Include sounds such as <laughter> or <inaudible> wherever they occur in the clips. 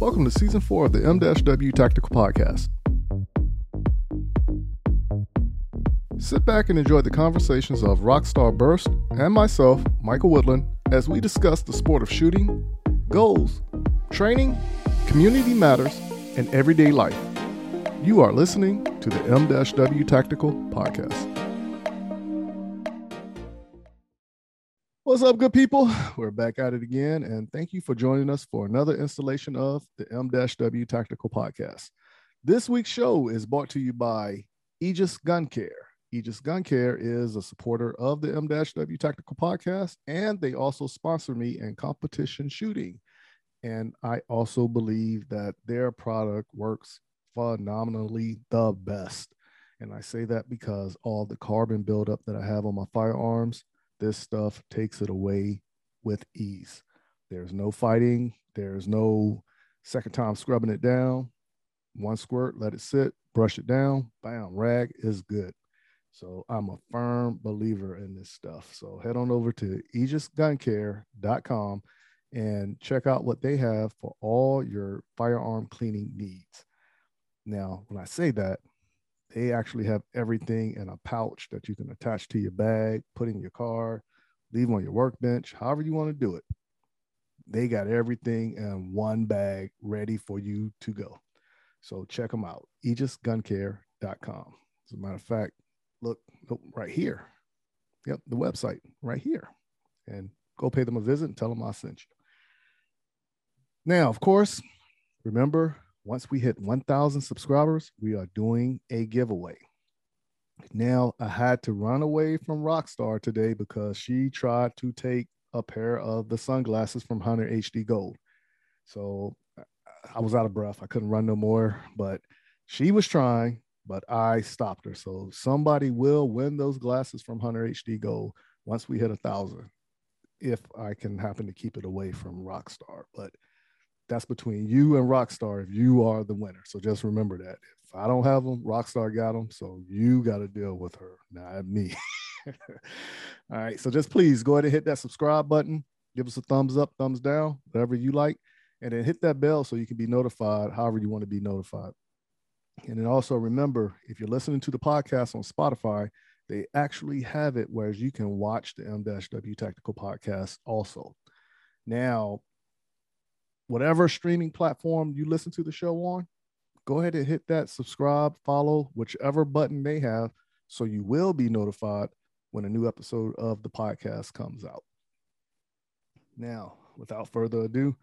Welcome to season four of the M-W Tactical Podcast. Sit back and enjoy the conversations of Rockstar Burst and myself, Michael Woodland, as we discuss the sport of shooting, goals, training, community matters, and everyday life. You are listening to the M-W Tactical Podcast. What's up, good people? <sighs> We're back at it again, and thank you for joining us for another installation of the M-W Tactical Podcast. This week's show is brought to you by Aegis Gun Care. Aegis Gun Care is a supporter of the M-W Tactical Podcast, and they also sponsor me in competition shooting. And I also believe that their product works phenomenally the best. And I say that because all the carbon buildup that I have on my firearms this stuff takes it away with ease. There's no fighting, there's no second time scrubbing it down. One squirt, let it sit, brush it down, bam, rag is good. So I'm a firm believer in this stuff. So head on over to aegisguncare.com and check out what they have for all your firearm cleaning needs. Now, when I say that, they actually have everything in a pouch that you can attach to your bag, put in your car, leave on your workbench, however you want to do it. They got everything in one bag ready for you to go. So check them out, aegisguncare.com. As a matter of fact, look, look right here. Yep, the website right here. And go pay them a visit and tell them I sent you. Now, of course, remember once we hit 1,000 subscribers, we are doing a giveaway. Now, I had to run away from Rockstar today because she tried to take a pair of the sunglasses from Hunter HD Gold. So I was out of breath. I couldn't run no more, but she was trying, but I stopped her. So somebody will win those glasses from Hunter HD Gold once we hit a thousand, if I can happen to keep it away from Rockstar. But that's between you and Rockstar if you are the winner. So just remember that. If I don't have them, Rockstar got them. So you got to deal with her, not me. <laughs> All right. So just please go ahead and hit that subscribe button. Give us a thumbs up, thumbs down, whatever you like. And then hit that bell so you can be notified however you want to be notified. And then also remember, if you're listening to the podcast on Spotify, they actually have it whereas you can watch the M-W Tactical Podcast also. Now, whatever streaming platform you listen to the show on, go ahead and hit that subscribe, follow, whichever button they have, so you will be notified when a new episode of the podcast comes out. Now, without further ado,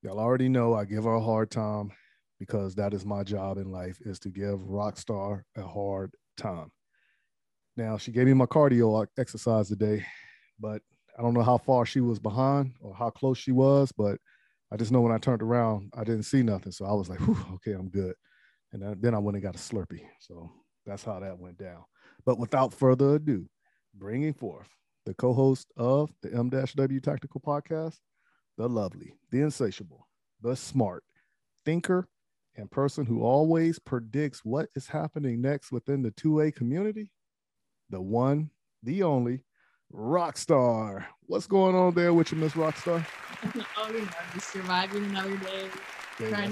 y'all already know I give her a hard time because that is my job in life is to give Rockstar a hard time. Now, she gave me my cardio exercise today, but I don't know how far she was behind or how close she was, but I just know when I turned around, I didn't see nothing. So I was like, okay, I'm good. And then I went and got a Slurpee. So that's how that went down. But without further ado, bringing forth the co host of the M W Tactical Podcast, the lovely, the insatiable, the smart thinker, and person who always predicts what is happening next within the 2A community, the one, the only, Rockstar. What's going on there with you, Miss Rockstar? <laughs> oh, you know, just surviving another day. Yeah, <laughs>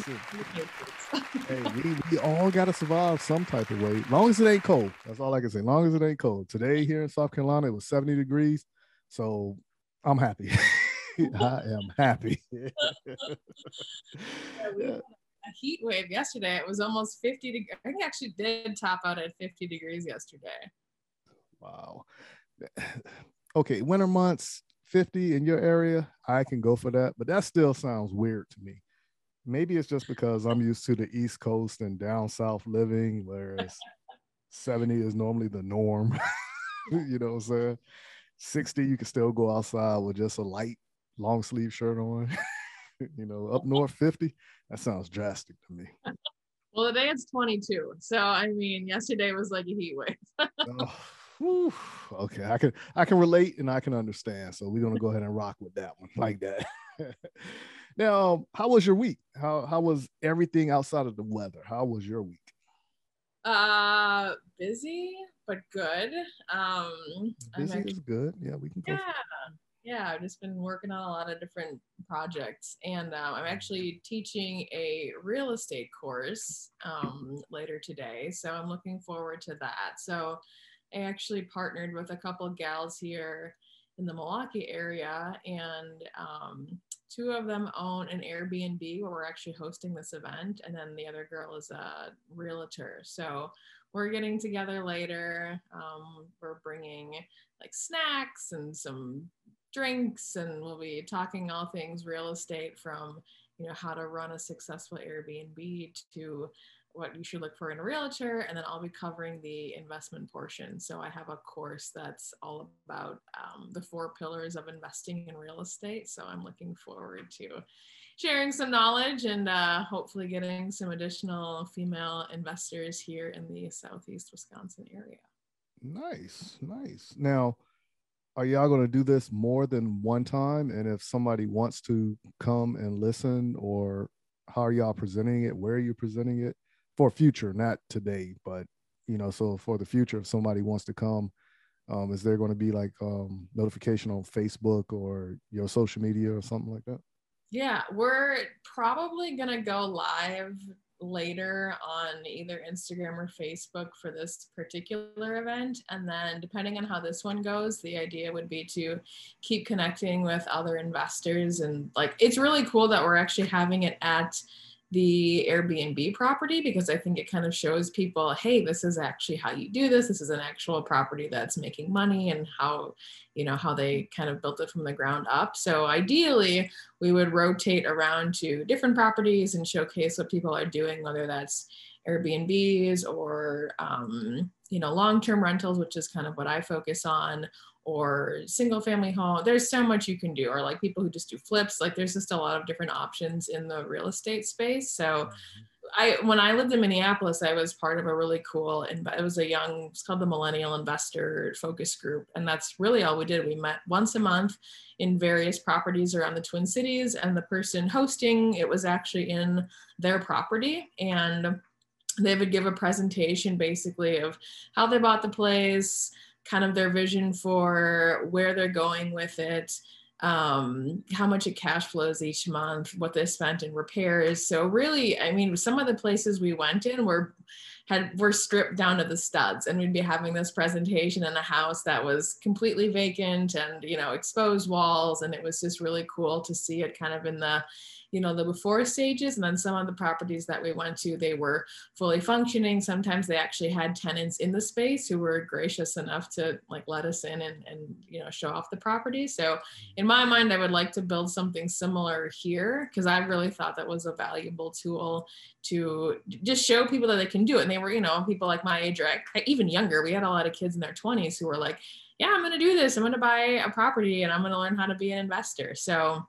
hey, we, we all gotta survive some type of way. Long as it ain't cold. That's all I can say. Long as it ain't cold. Today here in South Carolina, it was 70 degrees. So I'm happy. <laughs> I am happy. yeah, a heat wave yesterday. It was almost 50 degrees. I think actually did top out at 50 degrees yesterday. Wow. <sighs> Okay, winter months, 50 in your area, I can go for that, but that still sounds weird to me. Maybe it's just because I'm used to the East Coast and down south living, whereas <laughs> 70 is normally the norm. <laughs> you know what I'm saying? 60, you can still go outside with just a light long sleeve shirt on. <laughs> you know, up north 50, that sounds drastic to me. Well, today it's 22. So, I mean, yesterday was like a heat wave. oh Whew, okay, I can I can relate and I can understand. So we're gonna go ahead and rock with that one <laughs> like that. <laughs> now, how was your week? How how was everything outside of the weather? How was your week? Uh, busy but good. Um, busy is good. Yeah, we can go. Yeah, Yeah, I've just been working on a lot of different projects, and um, I'm actually teaching a real estate course um, later today. So I'm looking forward to that. So I actually partnered with a couple gals here in the Milwaukee area, and um, two of them own an Airbnb where we're actually hosting this event, and then the other girl is a realtor. So we're getting together later. Um, we're bringing like snacks and some drinks and we'll be talking all things real estate from you know how to run a successful airbnb to what you should look for in a realtor and then i'll be covering the investment portion. So i have a course that's all about um, the four pillars of investing in real estate. So i'm looking forward to sharing some knowledge and uh, hopefully getting some additional female investors here in the southeast wisconsin area. Nice nice. Now are y'all going to do this more than one time? And if somebody wants to come and listen, or how are y'all presenting it? Where are you presenting it for future, not today, but you know, so for the future, if somebody wants to come, um, is there going to be like um, notification on Facebook or your social media or something like that? Yeah, we're probably going to go live later on either Instagram or Facebook for this particular event. And then, depending on how this one goes, the idea would be to keep connecting with other investors. And like, it's really cool that we're actually having it at the Airbnb property because I think it kind of shows people, hey, this is actually how you do this. This is an actual property that's making money and how, you know, how they kind of built it from the ground up. So ideally, we would rotate around to different properties and showcase what people are doing, whether that's Airbnbs or, um, you know, long-term rentals, which is kind of what I focus on, or single family home. There's so much you can do, or like people who just do flips. Like there's just a lot of different options in the real estate space. So mm-hmm. I when I lived in Minneapolis, I was part of a really cool and it was a young it's called the Millennial Investor Focus Group. And that's really all we did. We met once a month in various properties around the Twin Cities, and the person hosting it was actually in their property. And they would give a presentation basically of how they bought the place, kind of their vision for where they're going with it, um, how much it cash flows each month, what they spent in repairs. So really, I mean, some of the places we went in were had were stripped down to the studs, and we'd be having this presentation in a house that was completely vacant and you know exposed walls, and it was just really cool to see it kind of in the you know, the before stages. And then some of the properties that we went to, they were fully functioning. Sometimes they actually had tenants in the space who were gracious enough to like let us in and, and you know, show off the property. So in my mind, I would like to build something similar here because I really thought that was a valuable tool to just show people that they can do it. And they were, you know, people like my age or even younger. We had a lot of kids in their 20s who were like, yeah, I'm going to do this. I'm going to buy a property and I'm going to learn how to be an investor. So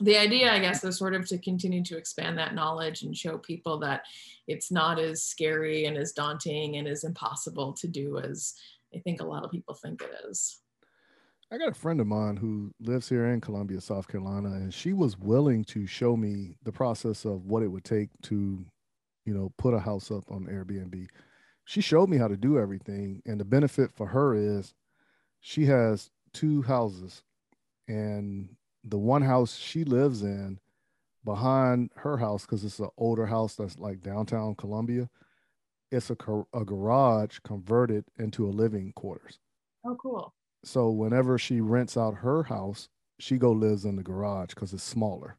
the idea, I guess, is sort of to continue to expand that knowledge and show people that it's not as scary and as daunting and as impossible to do as I think a lot of people think it is. I got a friend of mine who lives here in Columbia, South Carolina, and she was willing to show me the process of what it would take to, you know, put a house up on Airbnb. She showed me how to do everything, and the benefit for her is she has two houses, and the one house she lives in behind her house because it's an older house that's like downtown Columbia. It's a, a garage converted into a living quarters. Oh, cool. So whenever she rents out her house, she go lives in the garage because it's smaller.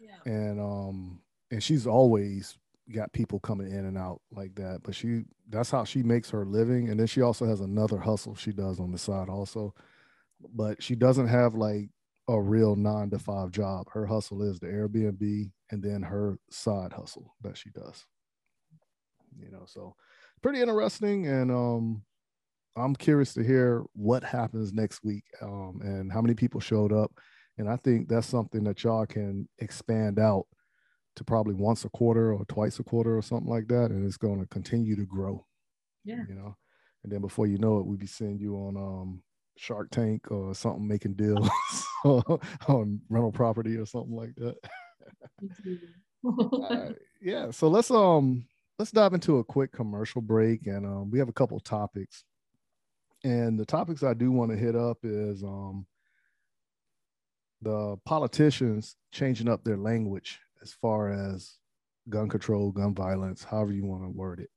Yeah. And um and she's always got people coming in and out like that. But she that's how she makes her living. And then she also has another hustle she does on the side also. But she doesn't have like a real nine to five job. Her hustle is the Airbnb and then her side hustle that she does. You know, so pretty interesting. And um I'm curious to hear what happens next week um, and how many people showed up. And I think that's something that y'all can expand out to probably once a quarter or twice a quarter or something like that. And it's going to continue to grow. Yeah. You know, and then before you know it, we'll be seeing you on um, Shark Tank or something making deals <laughs> on rental property or something like that. uh, <laughs> yeah, so let's um let's dive into a quick commercial break and um, we have a couple topics. And the topics I do want to hit up is um the politicians changing up their language as far as gun control, gun violence, however you want to word it.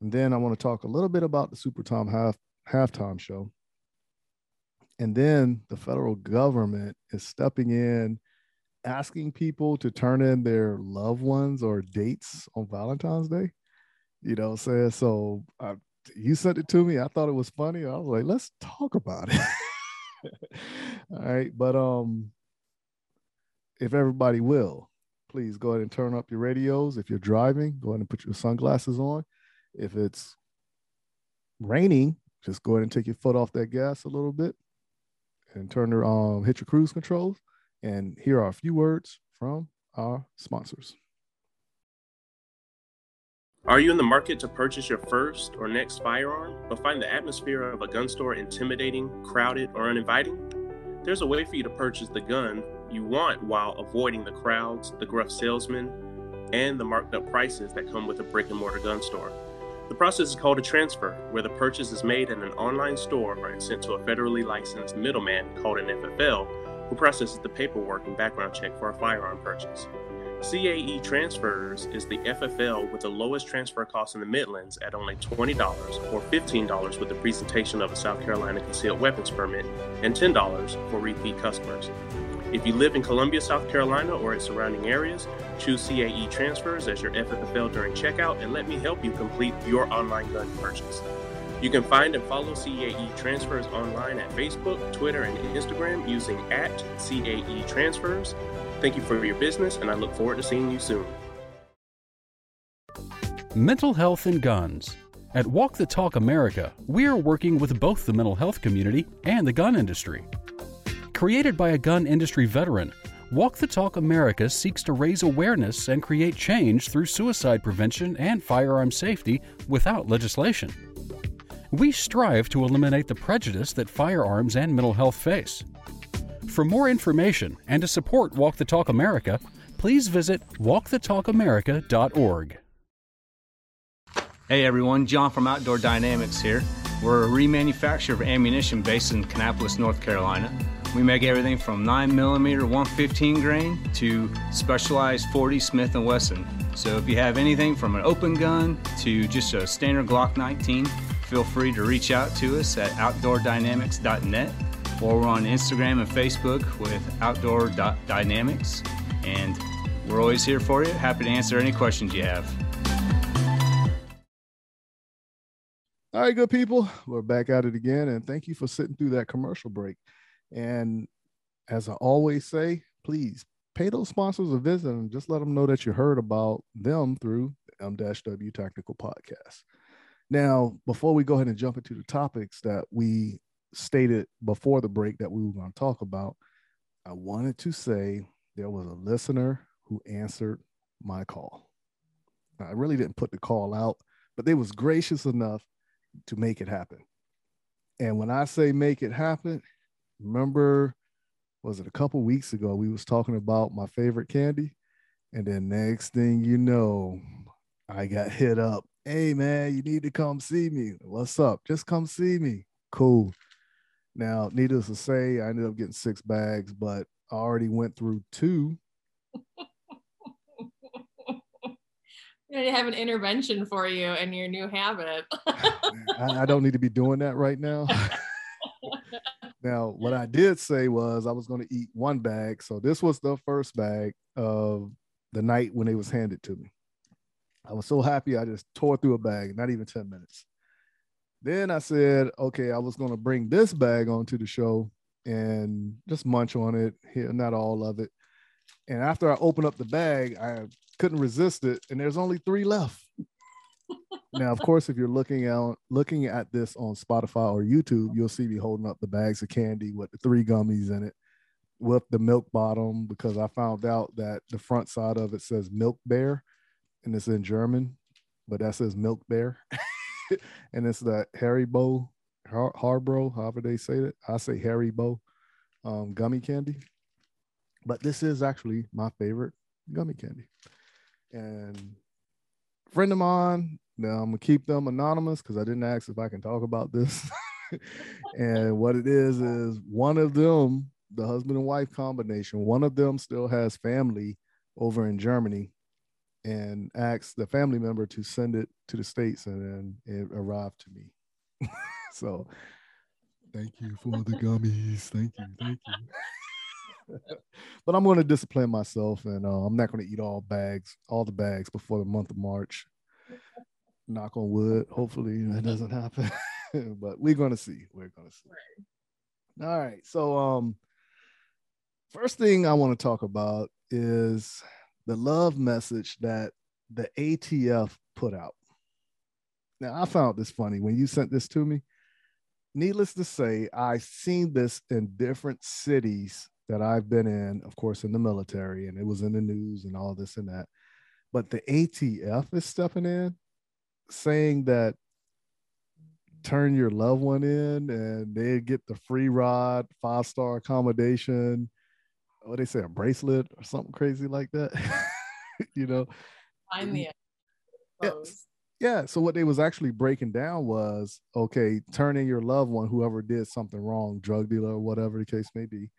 And then I want to talk a little bit about the Super Tom half halftime show. And then the federal government is stepping in, asking people to turn in their loved ones or dates on Valentine's Day. You know, what I'm saying so. I, you sent it to me. I thought it was funny. I was like, let's talk about it. <laughs> All right, but um, if everybody will, please go ahead and turn up your radios. If you're driving, go ahead and put your sunglasses on. If it's raining, just go ahead and take your foot off that gas a little bit and turn your um hit your cruise controls. And here are a few words from our sponsors. Are you in the market to purchase your first or next firearm, but find the atmosphere of a gun store intimidating, crowded, or uninviting? There's a way for you to purchase the gun you want while avoiding the crowds, the gruff salesmen, and the marked up prices that come with a brick and mortar gun store. The process is called a transfer, where the purchase is made in an online store and sent to a federally licensed middleman called an FFL, who processes the paperwork and background check for a firearm purchase. CAE Transfers is the FFL with the lowest transfer cost in the Midlands at only $20 or $15 with the presentation of a South Carolina concealed weapons permit and $10 for repeat customers. If you live in Columbia, South Carolina or its surrounding areas, choose CAE Transfers as your FFL during checkout and let me help you complete your online gun purchase. You can find and follow CAE Transfers online at Facebook, Twitter, and Instagram using at CAE Transfers Thank you for your business, and I look forward to seeing you soon. Mental health and guns. At Walk the Talk America, we are working with both the mental health community and the gun industry. Created by a gun industry veteran, Walk the Talk America seeks to raise awareness and create change through suicide prevention and firearm safety without legislation. We strive to eliminate the prejudice that firearms and mental health face. For more information and to support Walk the Talk America, please visit walkthetalkamerica.org. Hey everyone, John from Outdoor Dynamics here. We're a remanufacturer of ammunition based in Kannapolis, North Carolina. We make everything from 9mm 115 grain to specialized 40 Smith & Wesson. So if you have anything from an open gun to just a standard Glock 19, feel free to reach out to us at outdoordynamics.net or we're on Instagram and Facebook with Outdoor Dynamics. And we're always here for you. Happy to answer any questions you have. All right, good people. We're back at it again. And thank you for sitting through that commercial break. And as I always say, please pay those sponsors a visit and just let them know that you heard about them through the M-W Tactical Podcast. Now, before we go ahead and jump into the topics that we stated before the break that we were going to talk about, I wanted to say there was a listener who answered my call. I really didn't put the call out, but they was gracious enough to make it happen. And when I say make it happen, remember, was it a couple weeks ago we was talking about my favorite candy, and then next thing you know, I got hit up. Hey man, you need to come see me. What's up? Just come see me. Cool. Now, needless to say, I ended up getting six bags, but I already went through two. <laughs> I have an intervention for you and your new habit. <laughs> I, I don't need to be doing that right now. <laughs> now, what I did say was I was going to eat one bag. So this was the first bag of the night when it was handed to me. I was so happy I just tore through a bag, not even 10 minutes. Then I said, okay, I was going to bring this bag onto the show and just munch on it, here, not all of it. And after I opened up the bag, I couldn't resist it, and there's only three left. Now, of course, if you're looking out looking at this on Spotify or YouTube, you'll see me holding up the bags of candy with the three gummies in it, with the milk bottom, because I found out that the front side of it says Milk Bear, and it's in German, but that says Milk Bear. <laughs> and it's the Haribo, Har- Harbro, however they say it. I say Haribo um, gummy candy. But this is actually my favorite gummy candy. And friend of mine, now I'm gonna keep them anonymous because I didn't ask if I can talk about this. <laughs> and what it is is one of them the husband and wife combination. One of them still has family over in Germany and asked the family member to send it to the States and then it arrived to me. <laughs> so thank you for the gummies. Thank you. Thank you. <laughs> but I'm going to discipline myself and uh, I'm not going to eat all bags, all the bags before the month of March. Knock on wood. Hopefully that doesn't happen. <laughs> but we're going to see. We're going to see. Right. All right. So, um, first thing I want to talk about is the love message that the ATF put out. Now, I found this funny when you sent this to me. Needless to say, I've seen this in different cities that I've been in, of course, in the military, and it was in the news and all this and that. But the ATF is stepping in saying that turn your loved one in and they get the free ride, five star accommodation. What they say, a bracelet or something crazy like that. <laughs> you know, find the yeah. yeah. So what they was actually breaking down was okay, turning your loved one, whoever did something wrong, drug dealer or whatever the case may be,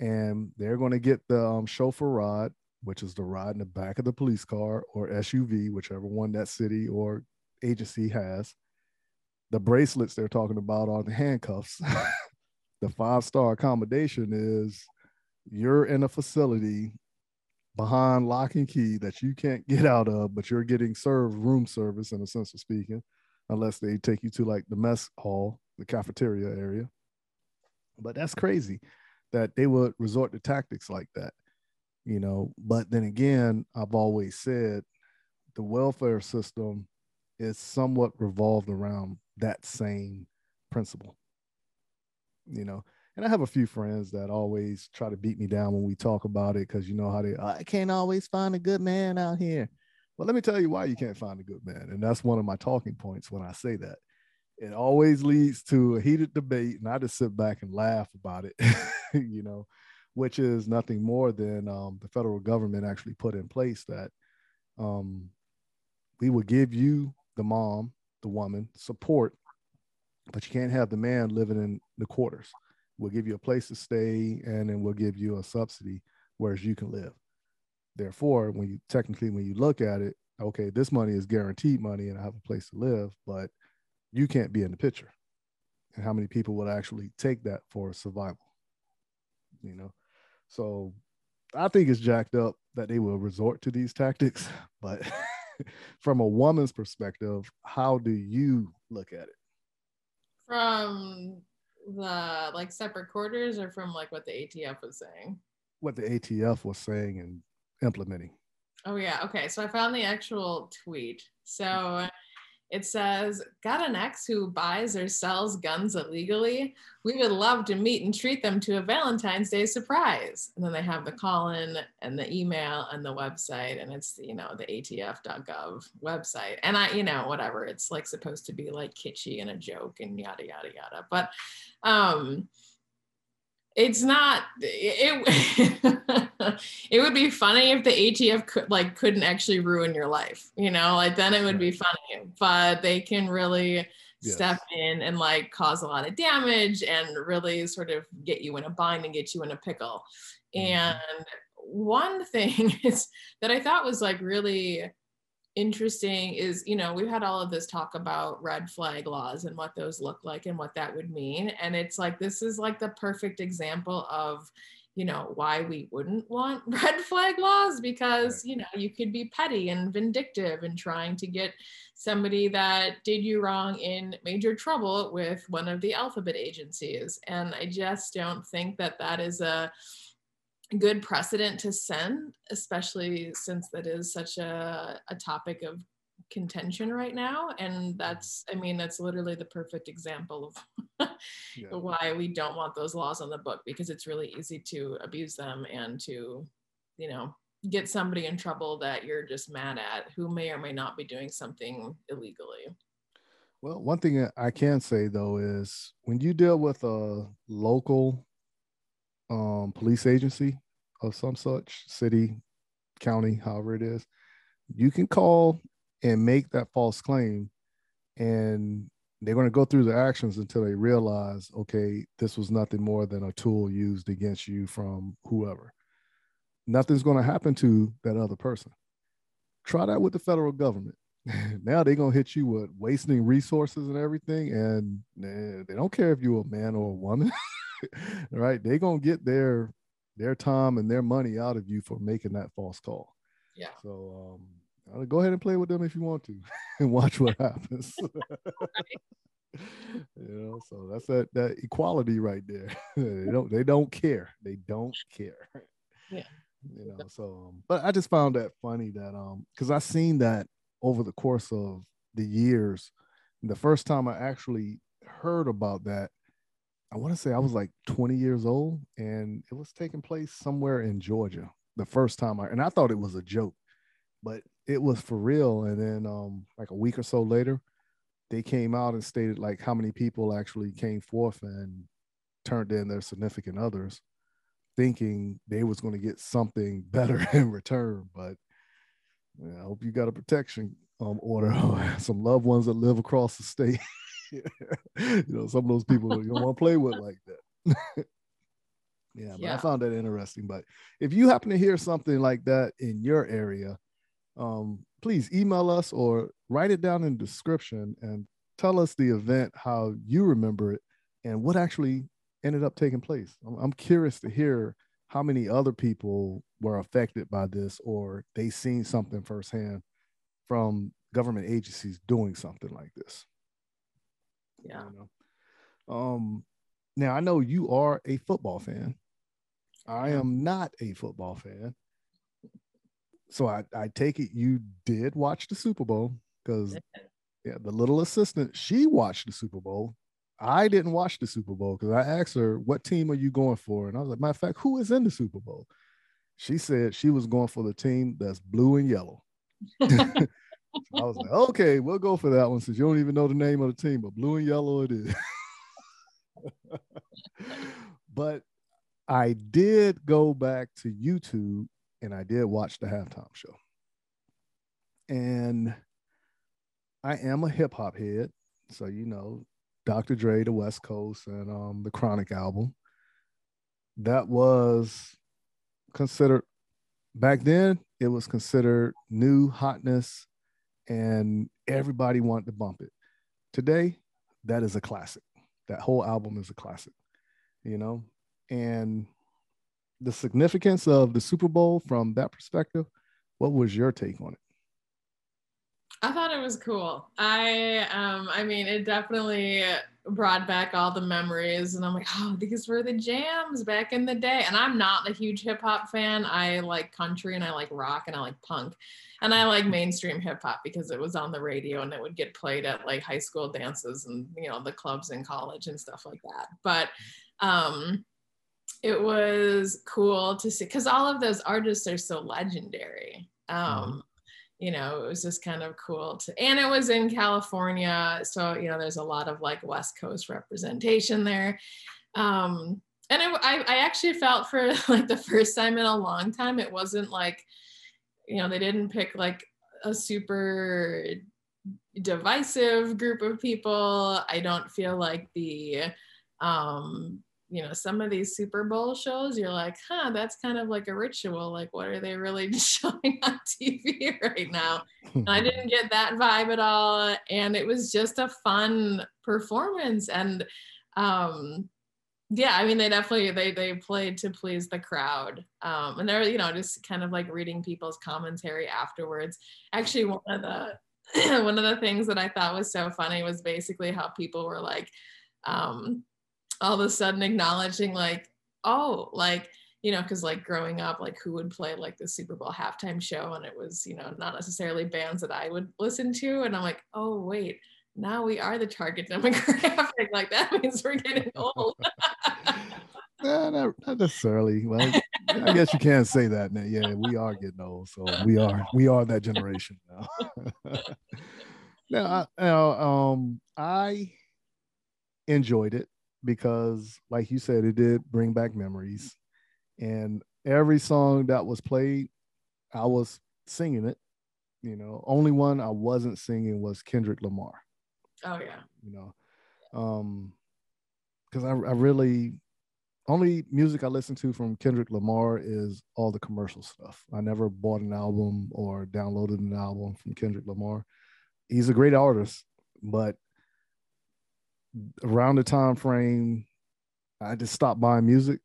and they're going to get the um, chauffeur ride, which is the ride in the back of the police car or SUV, whichever one that city or agency has. The bracelets they're talking about are the handcuffs. <laughs> the five star accommodation is you're in a facility behind lock and key that you can't get out of, but you're getting served room service in a sense of speaking, unless they take you to like the mess hall, the cafeteria area. But that's crazy that they would resort to tactics like that, you know. But then again, I've always said the welfare system is somewhat revolved around that same principle, you know and I have a few friends that always try to beat me down when we talk about it because you know how they I can't always find a good man out here. Well, let me tell you why you can't find a good man, and that's one of my talking points when I say that. It always leads to a heated debate, and I just sit back and laugh about it, <laughs> you know, which is nothing more than um, the federal government actually put in place that um, we will give you the mom, the woman, support, but you can't have the man living in the quarters We'll give you a place to stay and then we'll give you a subsidy whereas you can live. Therefore, when you technically when you look at it, okay, this money is guaranteed money and I have a place to live, but you can't be in the picture. And how many people would actually take that for survival? You know, so I think it's jacked up that they will resort to these tactics, <laughs> but <laughs> from a woman's perspective, how do you look at it? From the like separate quarters or from like what the ATF was saying? What the ATF was saying and implementing. Oh yeah. Okay. So I found the actual tweet. So mm-hmm. It says, Got an ex who buys or sells guns illegally? We would love to meet and treat them to a Valentine's Day surprise. And then they have the call in and the email and the website, and it's, you know, the atf.gov website. And I, you know, whatever, it's like supposed to be like kitschy and a joke and yada, yada, yada. But, um, it's not it it <laughs> would be funny if the ATF could like couldn't actually ruin your life you know like then it would be funny but they can really yes. step in and like cause a lot of damage and really sort of get you in a bind and get you in a pickle mm-hmm. and one thing <laughs> is that I thought was like really interesting is you know we've had all of this talk about red flag laws and what those look like and what that would mean. And it's like this is like the perfect example of you know why we wouldn't want <laughs> red flag laws because you know you could be petty and vindictive and trying to get somebody that did you wrong in major trouble with one of the alphabet agencies. And i just don't think that that is a good precedent to send, especially since that is such a, a topic of contention right now. And that's, I mean, that's literally the perfect example of <laughs> yeah. why we don't want those laws on the book because it's really easy to abuse them and to, you know, get somebody in trouble that you're just mad at who may or may not be doing something illegally. Well, one thing I can say though is when you deal with a local um, police agency of some such, city, county, however it is, you can call and make that false claim, and they're going to go through the actions until they realize, okay, this was nothing more than a tool used against you from whoever. Nothing's going to happen to that other person. Try that with the federal government. <laughs> now they're going to hit you with wasting resources and everything. And eh, they don't care if you're a man or a woman, <laughs> right? They're going to get their, their time and their money out of you for making that false call. Yeah. So, um, go ahead and play with them if you want to <laughs> and watch what happens. <laughs> <laughs> you know, so that's that that equality right there. they don't they don't care. They don't care. Yeah. You know, so um, but I just found that funny that um because I seen that over the course of the years. The first time I actually heard about that, I want to say I was like 20 years old and it was taking place somewhere in Georgia the first time I and I thought it was a joke, but it was for real. And then um like a week or so later, they came out and stated like how many people actually came forth and turned in their significant others thinking they was going to get something <laughs> better in return but yeah, i hope you got a protection um, order <laughs> some loved ones that live across the state <laughs> <laughs> you know some of those people you don't want to play with like that <laughs> yeah, yeah. i found that interesting but if you happen to hear something like that in your area um, please email us or write it down in the description and tell us the event, how you remember it, and what actually ended up taking place. I'm, I'm curious to hear how many other people were affected by this or they seen something firsthand from government agencies doing something like this. Yeah. You know? Um, now I know you are a football fan. I am not a football fan so I, I take it you did watch the Super Bowl because yeah, the little assistant she watched the Super Bowl. I didn't watch the Super Bowl because I asked her, "What team are you going for?" And I was like, "Matter of fact, who is in the Super Bowl?" She said she was going for the team that's blue and yellow. <laughs> <laughs> I was like, "Okay, we'll go for that one since you don't even know the name of the team, but blue and yellow it is." <laughs> but I did go back to YouTube and I did watch the halftime show. And I am a hip hop head. So, you know, Dr. Dre, the West Coast, and um, the Chronic album. That was considered, back then, it was considered new hotness and everybody wanted to bump it. Today, that is a classic. That whole album is a classic, you know? And the significance of the Super Bowl from that perspective. What was your take on it? I thought it was cool. I um I mean it definitely brought back all the memories and I'm like, oh, these were the jams back in the day. And I'm not a huge hip hop fan. I like country and I like rock and I like punk. And I like mainstream hip hop because it was on the radio and it would get played at like high school dances and you know the clubs in college and stuff like that. But um it was cool to see because all of those artists are so legendary. Um, mm-hmm. You know, it was just kind of cool to, and it was in California, so you know, there's a lot of like West Coast representation there. Um, and it, I, I actually felt for <laughs> like the first time in a long time, it wasn't like, you know, they didn't pick like a super divisive group of people. I don't feel like the um you know some of these super bowl shows you're like huh that's kind of like a ritual like what are they really <laughs> showing on tv right now? And i <laughs> didn't get that vibe at all and it was just a fun performance and um yeah i mean they definitely they they played to please the crowd um and they're you know just kind of like reading people's commentary afterwards. Actually one of the <clears throat> one of the things that i thought was so funny was basically how people were like um all of a sudden acknowledging like oh like you know because like growing up like who would play like the super bowl halftime show? And it was you know not necessarily bands that i would listen to. And i'm like oh wait now we are the target <laughs> demographic. Like that <laughs> means we're getting <laughs> old. Not, not necessarily. Well i guess you can't say that yeah we are getting old. So we are we are that generation now. Now, I, now um i enjoyed it because, like you said, it did bring back memories. And every song that was played, I was singing it. You know, only one I wasn't singing was Kendrick Lamar. Oh yeah. You know, um, because I I really only music I listen to from Kendrick Lamar is all the commercial stuff. I never bought an album or downloaded an album from Kendrick Lamar. He's a great artist, but around the time frame, I just stopped buying music,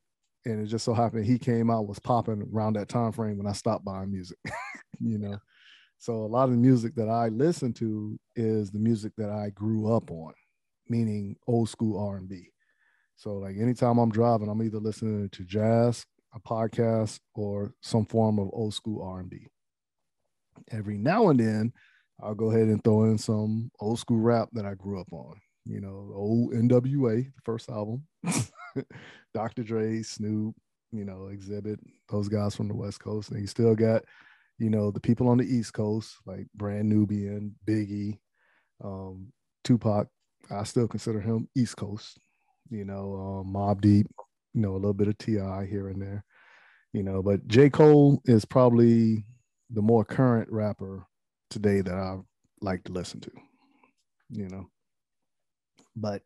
and it just so happened he came out was popping around that time frame when I stopped buying music. <laughs> you know, so a lot of the music that I listen to is the music that I grew up on, meaning old school R and B. So like anytime I'm driving, I'm either listening to jazz, a podcast, or some form of old school R and B. Every now and then, I'll go ahead and throw in some old school rap that I grew up on. You know, old NWA, the first album, <laughs> Dr. Dre, Snoop, you know, Xzibit, those guys from the West Coast, and you still got, you know, the people on the East Coast like Brand Nubian, Biggie, um, Tupac. I still consider him East Coast you know, um, Mobb Deep, you know, a little bit of T.I. here and there, you know, but J. Cole is probably the more current rapper today that I like to listen to, you know. But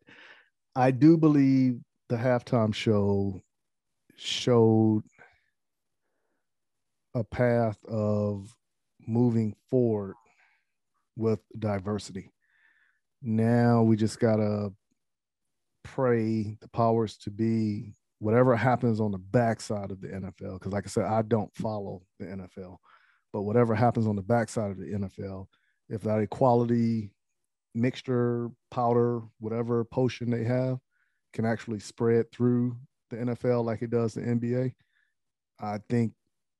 I do believe the halftime show showed a path of moving forward with diversity. Now we just gotta pray the powers to be whatever happens on the backside of the NFL. Because, like I said, I don't follow the NFL, but whatever happens on the backside of the NFL, if that equality mixture, powder, whatever potion they have can actually spread through the NFL like it does the NBA, I think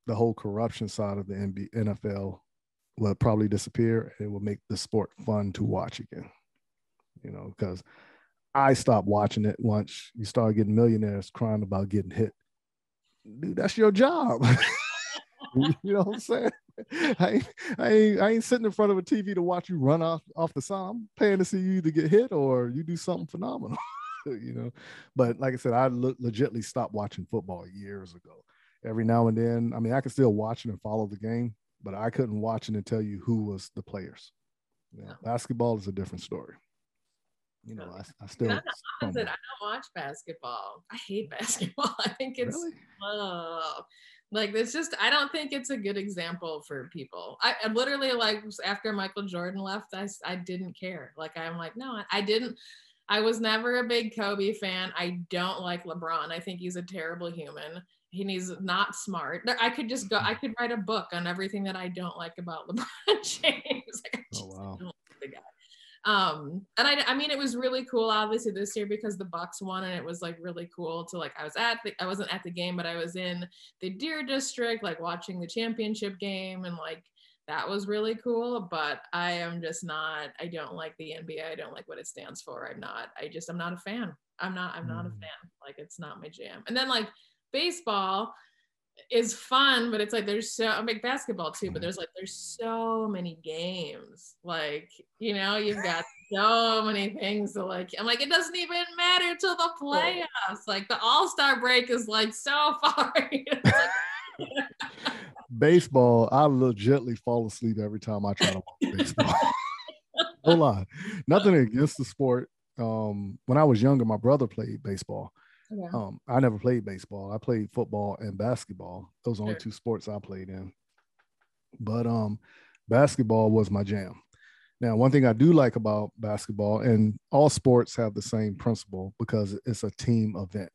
the whole corruption side of the NFL will probably disappear. And it will make the sport fun to watch again. You know, because I stopped watching it once you start getting millionaires crying about getting hit. Dude, that's your job. <laughs> <laughs> you know what I'm saying? I ain't, I ain't, I ain't sitting in front of a TV to watch you run off off the side. I'm paying to see you either get hit or you do something phenomenal. <laughs> you know, but like I said, I le- legitly stopped watching football years ago. Every now and then, I mean, I can still watch it and follow the game, but I couldn't watch it and tell you who was the players. You know, basketball is a different story you know, I, I still. Not the opposite. I don't watch basketball. I hate <laughs> basketball. I think it's really? oh, like it's just. I don't think it's a good example for people. I, I, literally like after Michael Jordan left, I I didn't care. Like I'm like no, I, I didn't. I was never a big Kobe fan. I don't like LeBron. I think he's a terrible human. He's not smart. I could just go. I could write a book on everything that I don't like about <laughs> LeBron James. Like, oh wow. Um and i i mean it was really cool obviously this year because the bucks won and it was like really cool to like i was at the i wasn't at the game but i was in the deer district like watching the championship game and like that was really cool but i am just not i don't like the nba i don't like what it stands for. I'm not i just i'm not a fan. I'm not i'm not a mm. fan. Like it's not my jam. And then like baseball is fun, but it's like there's so I make basketball too, but there's like there's so many games. Like, you know, you've got so many things to like. I'm like, it doesn't even matter till the playoffs. Like the all-star break is like so <laughs> far. baseball, I legitly fall asleep every time I try to watch baseball. <laughs> Hold on. Nothing against the sport. Um, when I was younger, my brother played baseball yeah. Um, I never played baseball. I played football and basketball. Those are only two sports I played in. But um, basketball was my jam. Now, one thing I do like about basketball, and all sports have the same principle because it's a team event,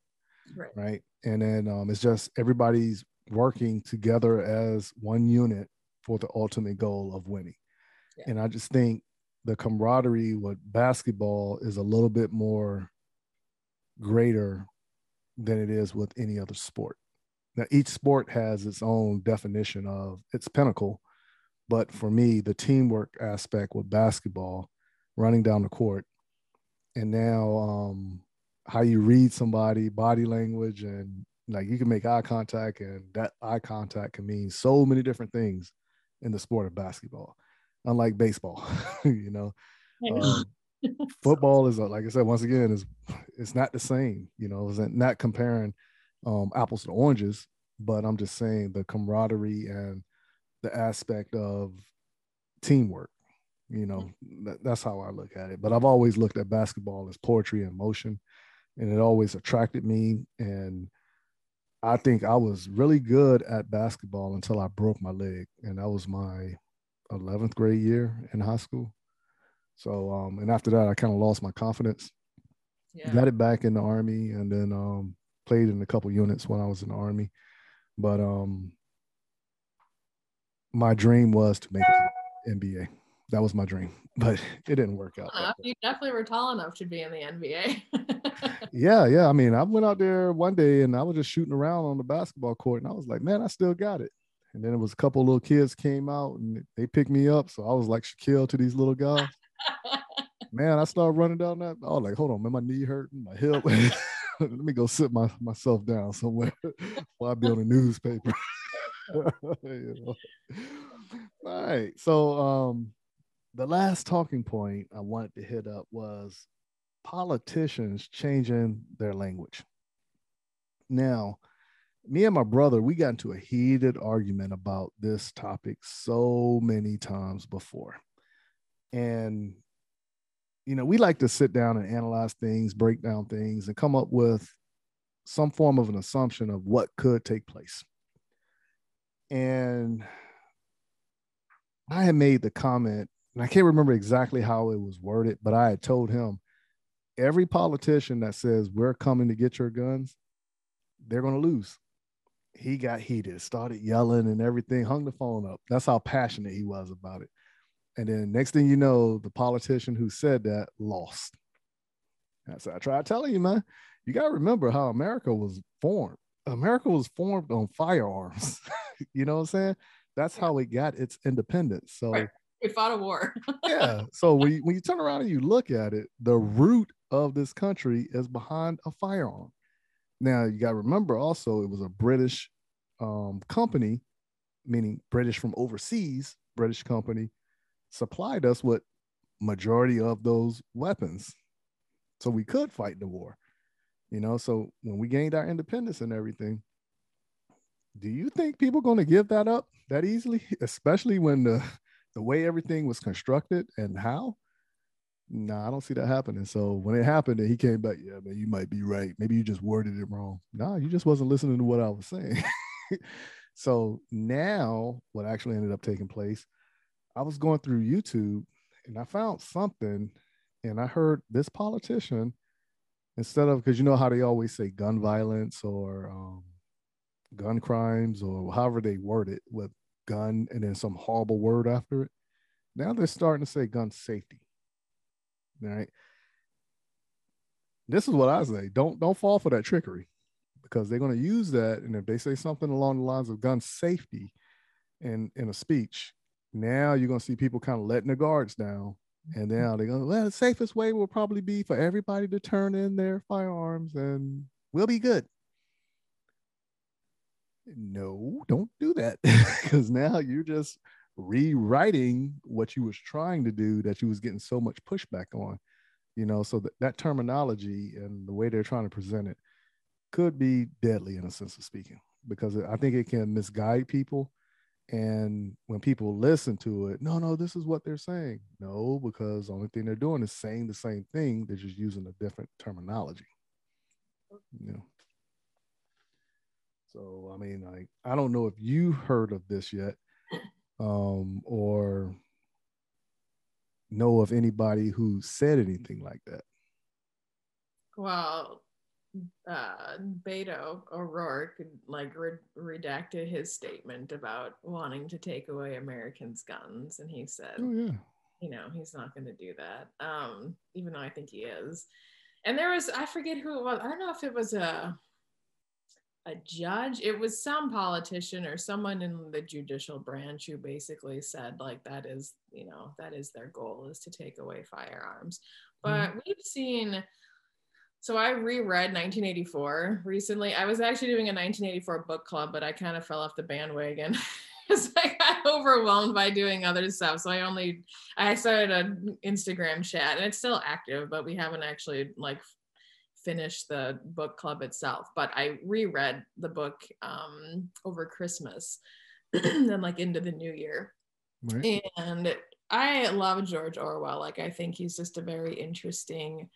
right? right? And then um, it's just everybody's working together as one unit for the ultimate goal of winning. Yeah. And I just think the camaraderie with basketball is a little bit more greater than it is with any other sport. Now, each sport has its own definition of its pinnacle, but for me, the teamwork aspect with basketball, running down the court, and now um, how you read somebody, body language, and like you can make eye contact, and that eye contact can mean so many different things in the sport of basketball, unlike baseball, <laughs> you know. Um, <laughs> football is a, like I said once again is it's not the same. You know, it's not comparing um, apples to oranges, but I'm just saying the camaraderie and the aspect of teamwork. You know, that, that's how I look at it. But I've always looked at basketball as poetry in motion, and it always attracted me. And I think I was really good at basketball until I broke my leg, and that was my 11th grade year in high school. So, um, and after that, I kind of lost my confidence. Yeah. Got it back in the army, and then um, played in a couple units when I was in the army. But um, my dream was to make it to the NBA. That was my dream, <laughs> but it didn't work out. Uh, you definitely were tall enough to be in the NBA. <laughs> Yeah, yeah. I mean, I went out there one day and I was just shooting around on the basketball court, and I was like, man, I still got it. And then it was a couple little kids came out and they picked me up, so I was like Shaquille to these little guys. Man, I started running down that. I was like, hold on, man, my knee hurting, my hip. <laughs> Let me go sit my, myself down somewhere <laughs> while I be on the newspaper. <laughs> You know? All right. So um the last talking point I wanted to hit up was politicians changing their language. Now, me and my brother, we got into a heated argument about this topic so many times before. And you know, we like to sit down and analyze things, break down things, and come up with some form of an assumption of what could take place. And I had made the comment, and I can't remember exactly how it was worded, but I had told him every politician that says we're coming to get your guns, they're going to lose. He got heated, started yelling and everything, hung the phone up. That's how passionate he was about it. And then next thing you know, the politician who said that lost. That's what I tried telling you, man. You got to remember how America was formed. America was formed on firearms. <laughs> you know what I'm saying? That's how it got its independence. So Right. we fought a war. <laughs> yeah. So when you, when you turn around and you look at it, the root of this country is behind a firearm. Now you got to remember also it was a British um, company, meaning British from overseas, British company supplied us with majority of those weapons, so we could fight the war. You know, so when we gained our independence and everything, do you think people going to give that up that easily, <laughs> especially when the the way everything was constructed and how? Nah, I don't see that happening. So when it happened and he came back, yeah, man, you might be right. Maybe you just worded it wrong. Nah, you just wasn't listening to what I was saying. <laughs> so now what actually ended up taking place, I was going through YouTube and I found something and I heard this politician, instead of because you know how they always say gun violence or um, gun crimes or however they word it with gun and then some horrible word after it. Now they're starting to say gun safety. All right. This is what I say. Don't don't fall for that trickery because they're going to use that. And if they say something along the lines of gun safety in, in a speech, now you're going to see people kind of letting the guards down. And mm-hmm. now they're going, to, well, the safest way will probably be for everybody to turn in their firearms and we'll be good. No, don't do that <laughs> because now you're just rewriting what you was trying to do that you was getting so much pushback on you know so that, that terminology and the way they're trying to present it could be deadly in a sense of speaking because i think it can misguide people and when people listen to it no no this is what they're saying. No because the only thing they're doing is saying the same thing they're just using a different terminology. You know? So i mean like i don't know if you heard of this yet um, or know of anybody who said anything like that. Well, uh, Beto O'Rourke like re- redacted his statement about wanting to take away Americans' guns, and he said, Oh yeah, you know, he's not going to do that. Um, even though I think he is. And there was, I forget who it was. I don't know if it was a a judge. It was some politician or someone in the judicial branch who basically said like that is, you know, that is their goal is to take away firearms. But we've seen so I reread 1984 recently. I was actually doing a 1984 book club, but I kind of fell off the bandwagon. <laughs> because I got overwhelmed by doing other stuff. So I only I started an Instagram chat and it's still active, but we haven't actually like finished the book club itself. But I reread the book um over Christmas <clears throat> and like into the new year. right. And I love George Orwell. Like, I think he's just a very interesting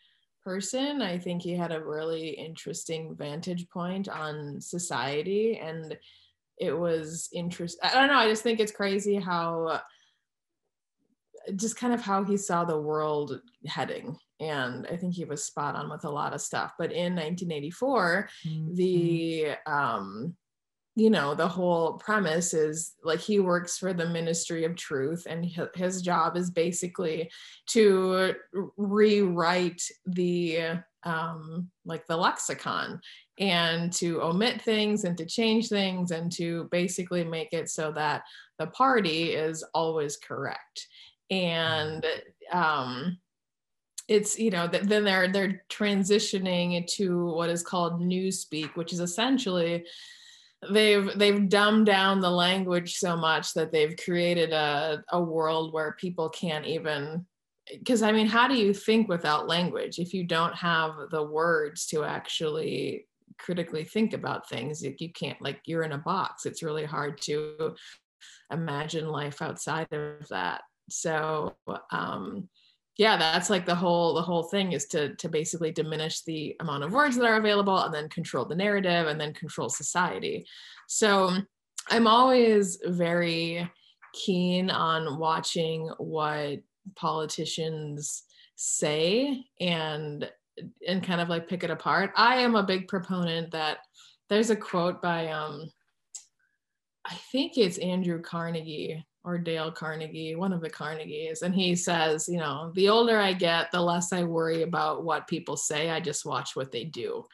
person. I think he had a really interesting vantage point on society. And it was interesting. I don't know. I just think it's crazy how, just kind of how he saw the world heading. And I think he was spot on with a lot of stuff. But in 1984, mm-hmm. the, um, you know the whole premise is like he works for the ministry of truth and his job is basically to rewrite the um like the lexicon and to omit things and to change things and to basically make it so that the party is always correct. And um it's you know then they're they're transitioning to what is called newspeak which is essentially they've they've dumbed down the language so much that they've created a, a world where people can't even because i mean how do you think without language? If you don't have the words to actually critically think about things you can't like you're in a box. It's really hard to imagine life outside of that. So um yeah that's like the whole the whole thing is to to basically diminish the amount of words that are available and then control the narrative and then control society. So i'm always very keen on watching what politicians say and and kind of like pick it apart. I am a big proponent that there's a quote by um i think it's andrew carnegie or Dale Carnegie, one of the Carnegies, and he says, you know, the older I get, the less I worry about what people say. I just watch what they do.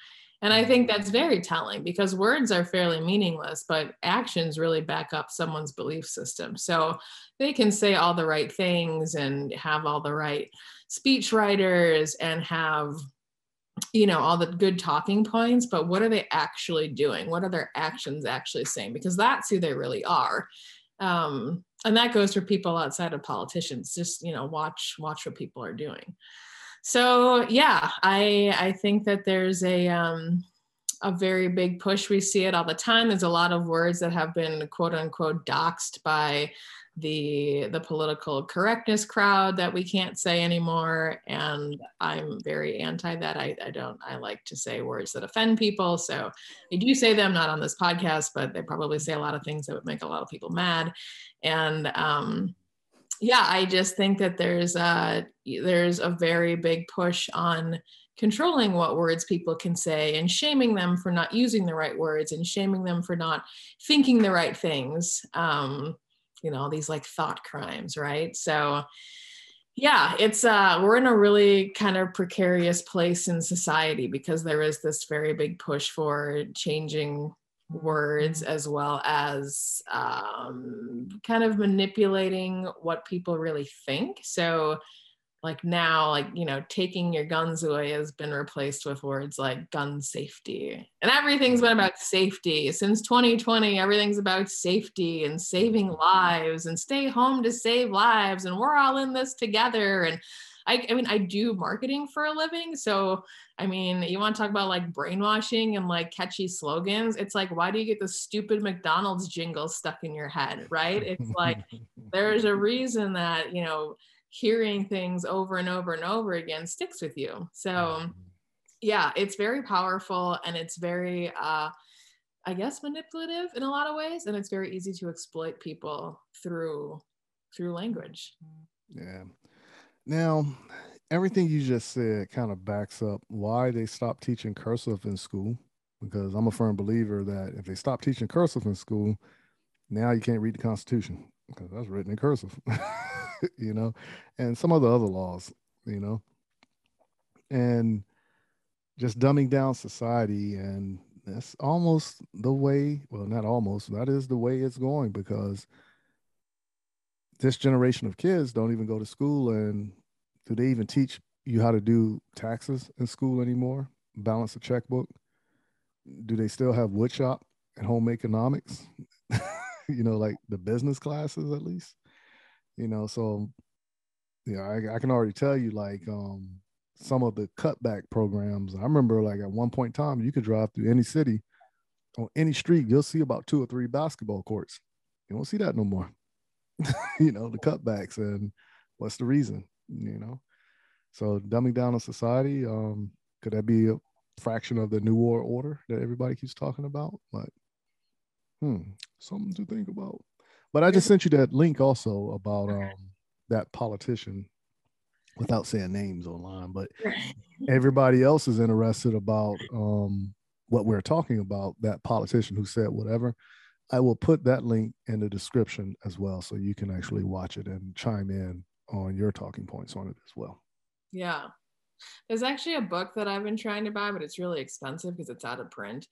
And I think that's very telling because words are fairly meaningless, but actions really back up someone's belief system. So they can say all the right things and have all the right speech writers and have you know all the good talking points but what are they actually doing what are their actions actually saying because that's who they really are um, and that goes for people outside of politicians just you know watch watch what people are doing. So yeah i i think that there's a um a very big push. We see it all the time. There's a lot of words that have been quote unquote doxed by the the political correctness crowd that we can't say anymore. And i'm very anti that. I, I don't i like to say words that offend people. So i do say them not on this podcast but they probably say a lot of things that would make a lot of people mad. And um yeah i just think that there's a there's a very big push on controlling what words people can say and shaming them for not using the right words and shaming them for not thinking the right things. Um you know all these like thought crimes right? So yeah it's uh we're in a really kind of precarious place in society because there is this very big push for changing words as well as um, kind of manipulating what people really think. So like now like you know taking your guns away has been replaced with words like gun safety. And everything's been mm-hmm. about safety. Since 2020 everything's about safety and saving mm-hmm. lives and stay home to save lives and we're all in this together. And I, I mean i do marketing for a living. So i mean you want to talk about like brainwashing and like catchy slogans? It's like why do you get the stupid mcdonald's jingle stuck in your head right? It's like <laughs> there's a reason that you know hearing things over and over and over again sticks with you. So mm-hmm. yeah, it's very powerful and it's very uh I guess manipulative in a lot of ways and it's very easy to exploit people through through language. Yeah. Now, everything you just said kind of backs up why they stopped teaching cursive in school because I'm a firm believer that if they stop teaching cursive in school, now you can't read the Constitution because that's written in cursive. <laughs> you know, and some of the other laws, you know, and just dumbing down society. And that's almost the way, well, not almost, that is the way it's going because this generation of kids don't even go to school. And do they even teach you how to do taxes in school anymore? Balance a checkbook? Do they still have woodshop and home economics? <laughs> you know, like the business classes at least you know so yeah I, I can already tell you like um some of the cutback programs i remember like at one point in time you could drive through any city on any street you'll see about two or three basketball courts you won't see that no more <laughs> you know the cutbacks and what's the reason? You know, so dumbing down on society. Um, could that be a fraction of the new world order that everybody keeps talking about? But hmm, something to think about. But I just sent you that link also about um that politician without saying names online, but everybody else is interested about um what we're talking about, that politician who said whatever. I will put that link in the description as well so you can actually watch it and chime in on your talking points on it as well. Yeah. There's actually a book that I've been trying to buy, but it's really expensive because it's out of print.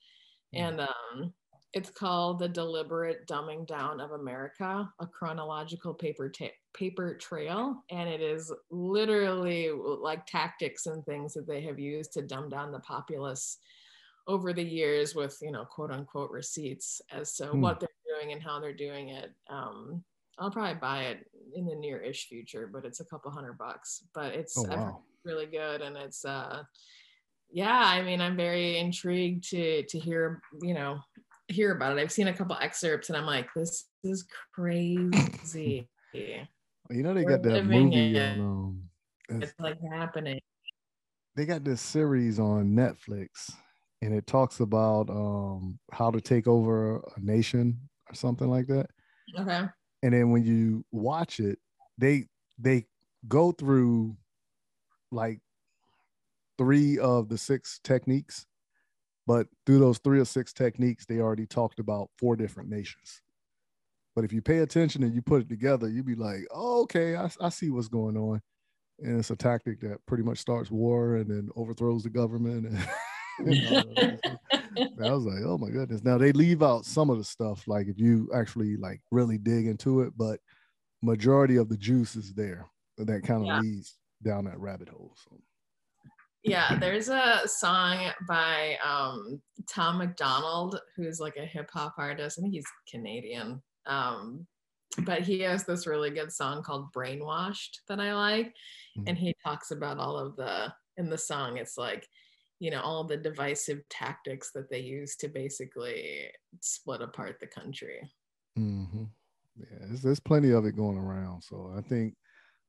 Mm. And um, it's called The Deliberate Dumbing Down of America, a chronological paper ta- paper trail. And it is literally like tactics and things that they have used to dumb down the populace over the years with you know quote unquote receipts as to hmm. what they're doing and how they're doing it um, i'll probably buy it in the near-ish future but it's a couple hundred bucks but it's oh, wow. really good and it's uh yeah i mean i'm very intrigued to to hear you know hear about it i've seen a couple excerpts and i'm like this is crazy <laughs> you know they We're got that movie on um, it's like happening they got this series on netflix and it talks about um, how to take over a nation or something like that. Okay. And then when you watch it, they they go through like three of the six techniques, but through those three or six techniques, they already talked about four different nations. But if you pay attention and you put it together, you'd be like, oh, okay, I, I see what's going on. And it's a tactic that pretty much starts war and then overthrows the government. <laughs> And uh, <laughs> I was like, oh my goodness. Now they leave out some of the stuff, like if you actually like really dig into it, but majority of the juice is there that kind of yeah. leads down that rabbit hole. So yeah, there's a song by um, Tom MacDonald, who's like a hip hop artist. I think he's Canadian. Um, but he has this really good song called Brainwashed that I like. Mm-hmm. And he talks about all of the, in the song, it's like, you know all the divisive tactics that they use to basically split apart the country mm-hmm. yeah there's, there's plenty of it going around so i think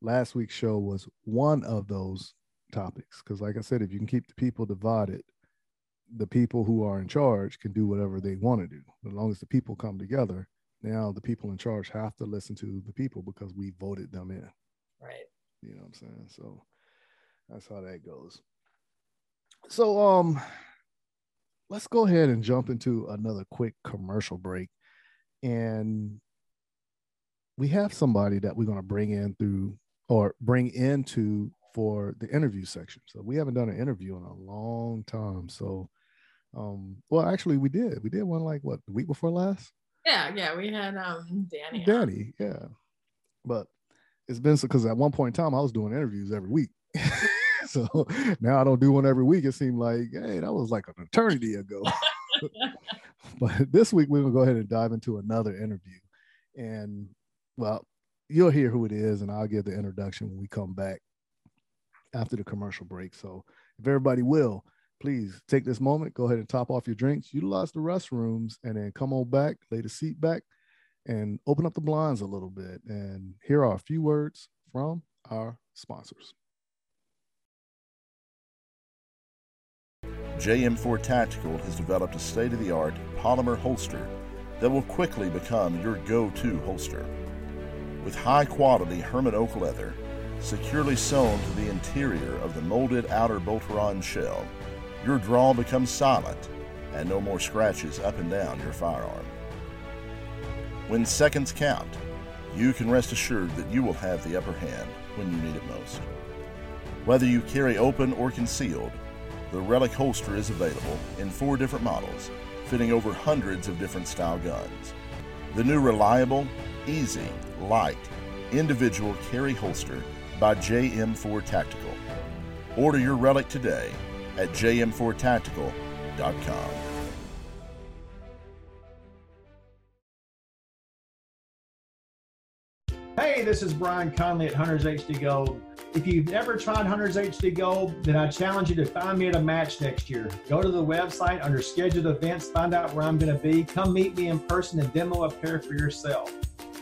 last week's show was one of those topics. Because like i said if you can keep the people divided the people who are in charge can do whatever they want to do as long as the people come together now the people in charge have to listen to the people because we voted them in. Right. You know what i'm saying? So that's how that goes. So um let's go ahead and jump into another quick commercial break. And we have somebody that we're going to bring in through or bring into for the interview section. So we haven't done an interview in a long time. So um well actually we did. We did one like what the week before last? Yeah, yeah. We had um Danny. Danny, on. yeah. But it's been so because at one point in time I was doing interviews every week. <laughs> so now I don't do one every week. It seemed like, hey, that was like an eternity ago. <laughs> but this week we're gonna go ahead and dive into another interview. And well, you'll hear who it is, and I'll give the introduction when we come back after the commercial break. So if everybody will, please take this moment, go ahead and top off your drinks, utilize the restrooms, and then come on back, lay the seat back, and open up the blinds a little bit. And here are a few words from our sponsors. JM4 Tactical has developed a state of the art polymer holster that will quickly become your go to holster. With high quality Hermann oak leather securely sewn to the interior of the molded outer Boltaron shell, your draw becomes silent and no more scratches up and down your firearm. When seconds count, you can rest assured that you will have the upper hand when you need it most. Whether you carry open or concealed, the Relic holster is available in four different models, fitting over hundreds of different style guns. The new reliable, easy, light, individual carry holster by JM4 Tactical. Order your Relic today at jm4tactical.com. Hey, this is Brian Conley at Hunters HD Gold. If you've never tried Hunters HD Gold, then I challenge you to find me at a match next year. Go to the website under scheduled events, find out where I'm going to be. Come meet me in person and demo a pair for yourself.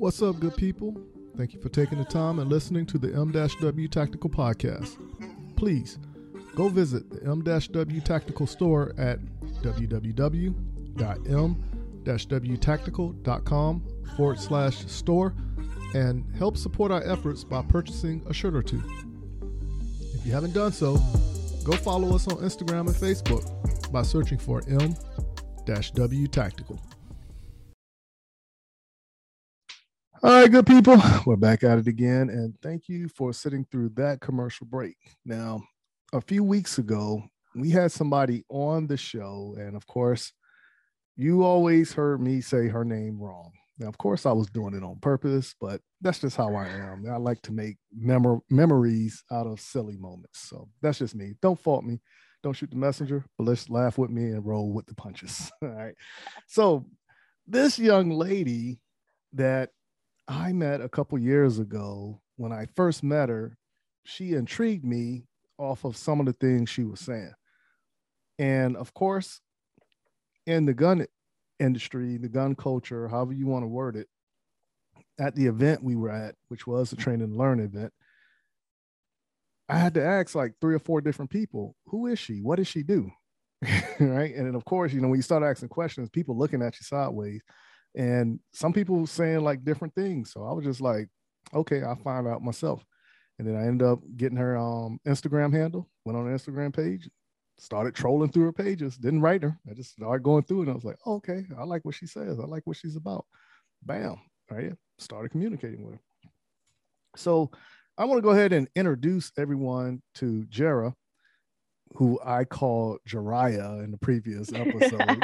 What's up, good people? Thank you for taking the time and listening to the M-W Tactical Podcast. Please go visit the M-W Tactical store at www.m-wtactical.com forward slash store and help support our efforts by purchasing a shirt or two. If you haven't done so, go follow us on Instagram and Facebook by searching for M-W Tactical. All right, good people. <laughs> We're back at it again. And thank you for sitting through that commercial break. Now, a few weeks ago, we had somebody on the show. And of course, you always heard me say her name wrong. Now, of course, I was doing it on purpose, but that's just how I am. I like to make mem- memories out of silly moments. So that's just me. Don't fault me. Don't shoot the messenger, but let's laugh with me and roll with the punches. <laughs> All right. So, this young lady that I met a couple years ago. When I first met her, she intrigued me off of some of the things she was saying. And of course, in the gun industry, the gun culture, however you want to word it, at the event we were at, which was the train and learn event, I had to ask like three or four different people, who is she? What does she do? <laughs> right. And then of course, you know, when you start asking questions, people looking at you sideways and some people saying like different things. So I was just like, okay, I'll find out myself. And then I ended up getting her um, Instagram handle, went on the Instagram page, started trolling through her pages, didn't write her. I just started going through it. And I was like, oh, okay, I like what she says. I like what she's about. Bam. Right. Started communicating with her. So I want to go ahead and introduce everyone to Jara who I called Jariah in the previous episode.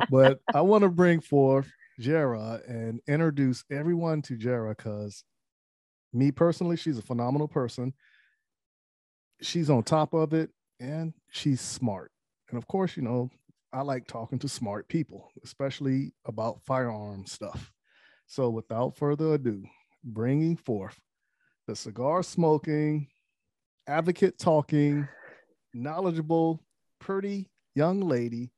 <laughs> <laughs> but I want to bring forth Jara and introduce everyone to Jara because me personally, she's a phenomenal person. She's on top of it and she's smart. And of course, you know, I like talking to smart people, especially about firearm stuff. So without further ado, bringing forth the cigar smoking, advocate talking, knowledgeable, pretty young lady,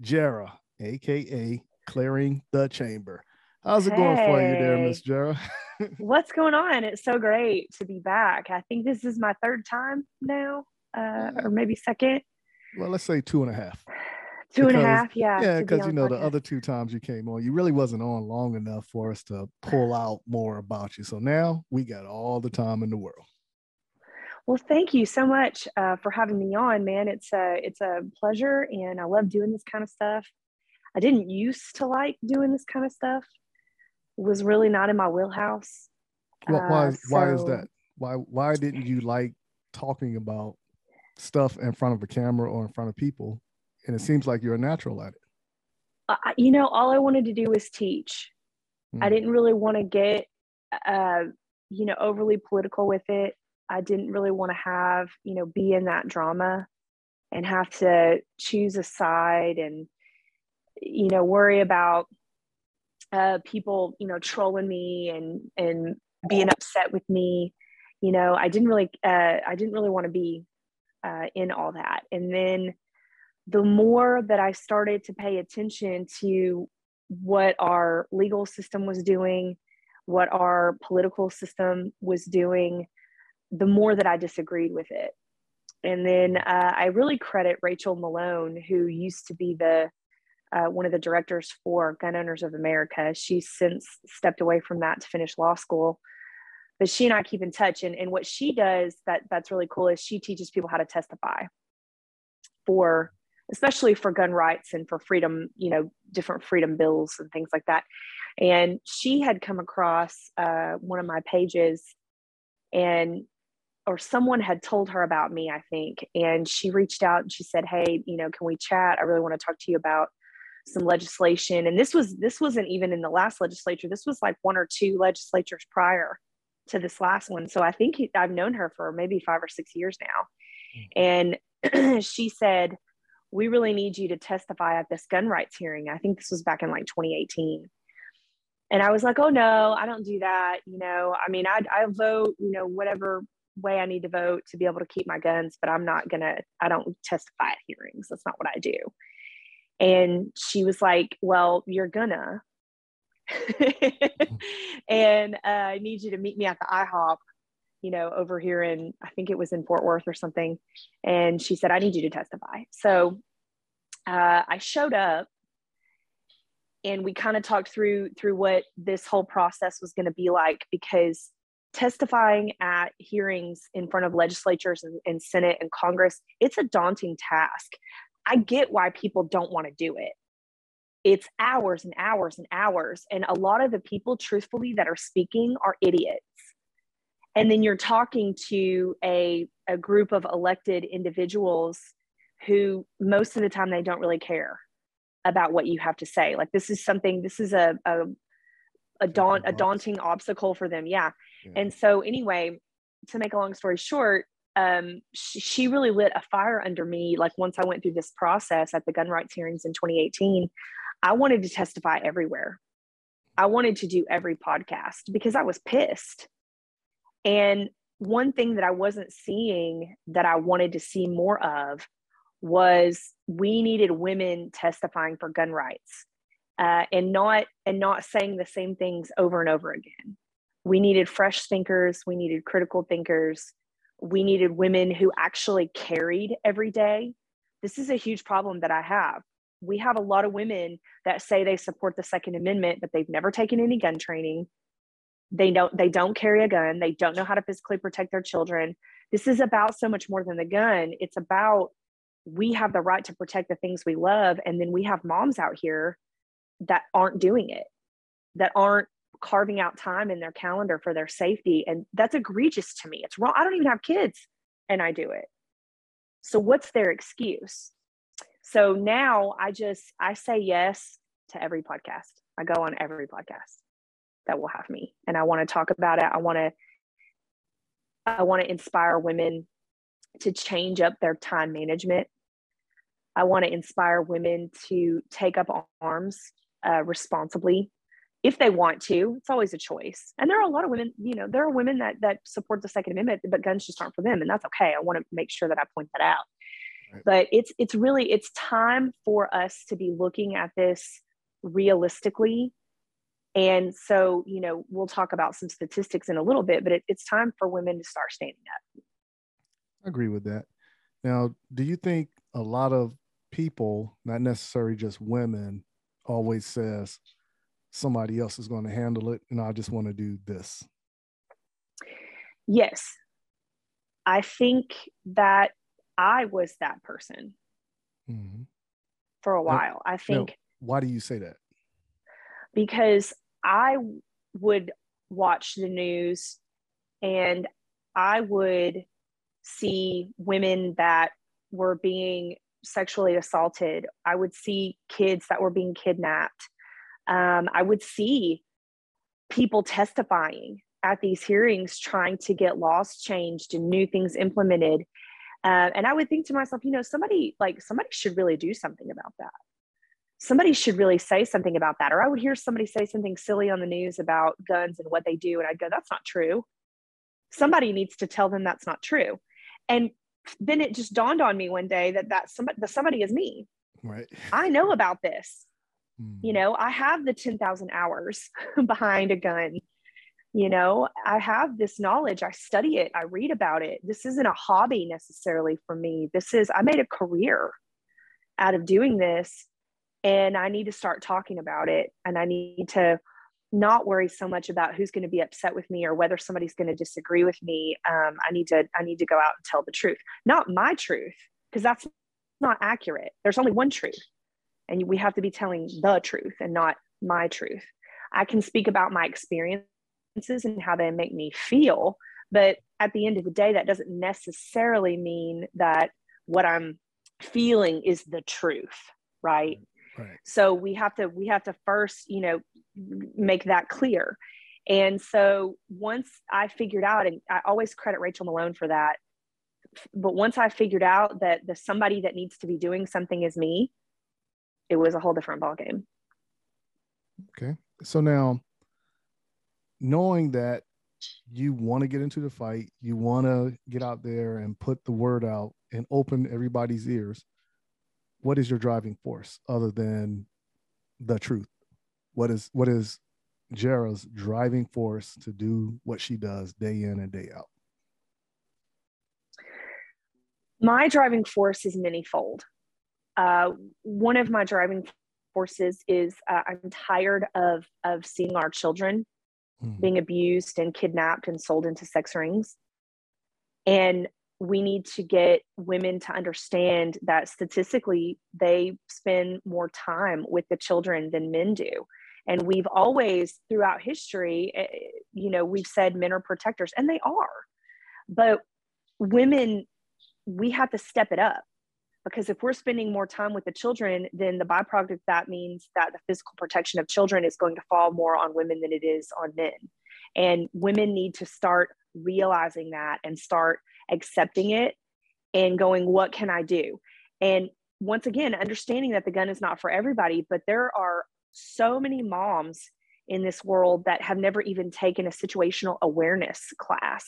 Jara, aka Clearing the Chamber. How's it hey. going for you there, Miss Jara? <laughs> What's going on? It's so great to be back. I think this is my third time now, uh, or maybe second. Well, let's say two and a half. Two because, and a half, yeah. Yeah, because be you know podcast. the other two times you came on, you really wasn't on long enough for us to pull out more about you. So now we got all the time in the world. Well, thank you so much uh, for having me on, man. It's a it's a pleasure, and I love doing this kind of stuff. I didn't used to like doing this kind of stuff. It was really not in my wheelhouse. Well, why? Uh, so, why is that? Why? Why didn't you like talking about stuff in front of a camera or in front of people? And it seems like you're a natural at it. Uh, you know, all I wanted to do was teach. Mm. I hmm. didn't really want to get, uh, you know, overly political with it. I didn't really want to have, you know, be in that drama and have to choose a side and, you know, worry about uh, people, you know, trolling me and and being upset with me. You know, I didn't really, uh, I didn't really want to be uh, in all that. And then the more that I started to pay attention to what our legal system was doing, what our political system was doing, the more that I disagreed with it. And then uh, I really credit Rachel Malone, who used to be the uh, one of the directors for Gun Owners of America. She's since stepped away from that to finish law school, but she and I keep in touch. And, and what she does that that's really cool is she teaches people how to testify for, especially for gun rights and for freedom, you know, different freedom bills and things like that. And she had come across uh, one of my pages and or someone had told her about me, I think, and she reached out and she said, "Hey, you know, can we chat? I really want to talk to you about some legislation. And this was this wasn't even in the last legislature. This was like one or two legislatures prior to this last one. So i think he, i've known her for maybe five or six years now. Hmm. And <clears throat> she said we really need you to testify at this gun rights hearing. I think this was back in like 2018 and i was like oh no i don't do that you know i mean i, I vote you know whatever way i need to vote to be able to keep my guns but i'm not gonna i don't testify at hearings that's not what i do and she was like, Well, you're gonna. <laughs> and uh, I need you to meet me at the IHOP, you know, over here in, I think it was in Fort Worth or something. And she said, I need you to testify. So uh, I showed up and we kind of talked through through what this whole process was going to be like because testifying at hearings in front of legislatures and, and, senate and congress it's a daunting task I get why people don't want to do it. It's hours and hours and hours. And a lot of the people, truthfully, that are speaking are idiots. And then you're talking to a, a group of elected individuals who, most of the time, they don't really care about what you have to say. Like, this is something, this is a, a, a, daunt, a daunting obstacle for them. Yeah. And so, anyway, to make a long story short, um, she, she, really lit a fire under me. Like once I went through this process at the gun rights hearings in 2018, I wanted to testify everywhere. I wanted to do every podcast because I was pissed. And one thing that I wasn't seeing that I wanted to see more of was we needed women testifying for gun rights uh, and not and not saying the same things over and over again. We needed fresh thinkers. We needed critical thinkers we needed women who actually carried every day. This is a huge problem that I have. We have a lot of women that say they support the Second Amendment, but they've never taken any gun training. They don't they don't carry a gun. They don't know how to physically protect their children. This is about so much more than the gun. It's about we have the right to protect the things we love and then we have moms out here that aren't doing it that aren't carving out time in their calendar for their safety. And that's egregious to me. It's wrong. I don't even have kids and I do it. So what's their excuse? So now I just I say yes to every podcast. I go on every podcast that will have me and I want to talk about it. I want to I want to inspire women to change up their time management. I want to inspire women to take up arms uh, responsibly if they want to it's always a choice. And there are a lot of women you know there are women that that support the second amendment but guns just aren't for them and that's okay. I want to make sure that i point that out. Right. but it's it's really it's time for us to be looking at this realistically. And so you know we'll talk about some statistics in a little bit but it, it's time for women to start standing up. I agree with that. Now do you think a lot of people not necessarily just women always says somebody else is going to handle it and I just want to do this? Yes. I think that I was that person mm-hmm. for a while. Now, I think. Now, why do you say that? Because I would watch the news and I would see women that were being sexually assaulted. I would see kids that were being kidnapped um, I would see people testifying at these hearings trying to get laws changed and new things implemented. Uh, and I would think to myself, you know, somebody like somebody should really do something about that. Somebody should really say something about that. Or I would hear somebody say something silly on the news about guns and what they do. And I'd go, that's not true. Somebody needs to tell them that's not true. And then it just dawned on me one day that that somebody, the somebody is me. Right. I know about this. You hmm. know, I have the 10,000 hours <laughs> behind a gun. You know, I have this knowledge. I study it. I read about it. This isn't a hobby necessarily for me. This is, I made a career out of doing this. And I need to start talking about it. And I need to not worry so much about who's going to be upset with me or whether somebody's going to disagree with me. Um, I need to, I need to go out and tell the truth, not my truth, because that's not accurate. There's only one truth and we have to be telling the truth and not my truth i can speak about my experiences and how they make me feel but at the end of the day that doesn't necessarily mean that what i'm feeling is the truth right Right. So we have to we have to first, you know, make that clear. And so once I figured out, and I always credit Rachel Malone for that, but once I figured out that the somebody that needs to be doing something is me, it was a whole different ballgame. Okay. So now knowing that you want to get into the fight, you want to get out there and put the word out and open everybody's ears. What is your driving force other than the truth? What is what is Jara's driving force to do what she does day in and day out? My driving force is manyfold. Uh, one of my driving forces is uh, I'm tired of of seeing our children mm. being abused and kidnapped and sold into sex rings. And we need to get women to understand that statistically they spend more time with the children than men do. And we've always, throughout history, eh, you know, we've said men are protectors, and they are. But women, we have to step it up because if we're spending more time with the children then the byproduct of that means that the physical protection of children is going to fall more on women than it is on men. And women need to start realizing that and start accepting it and going what can i do? And once again understanding that the gun is not for everybody but there are so many moms in this world that have never even taken a situational awareness class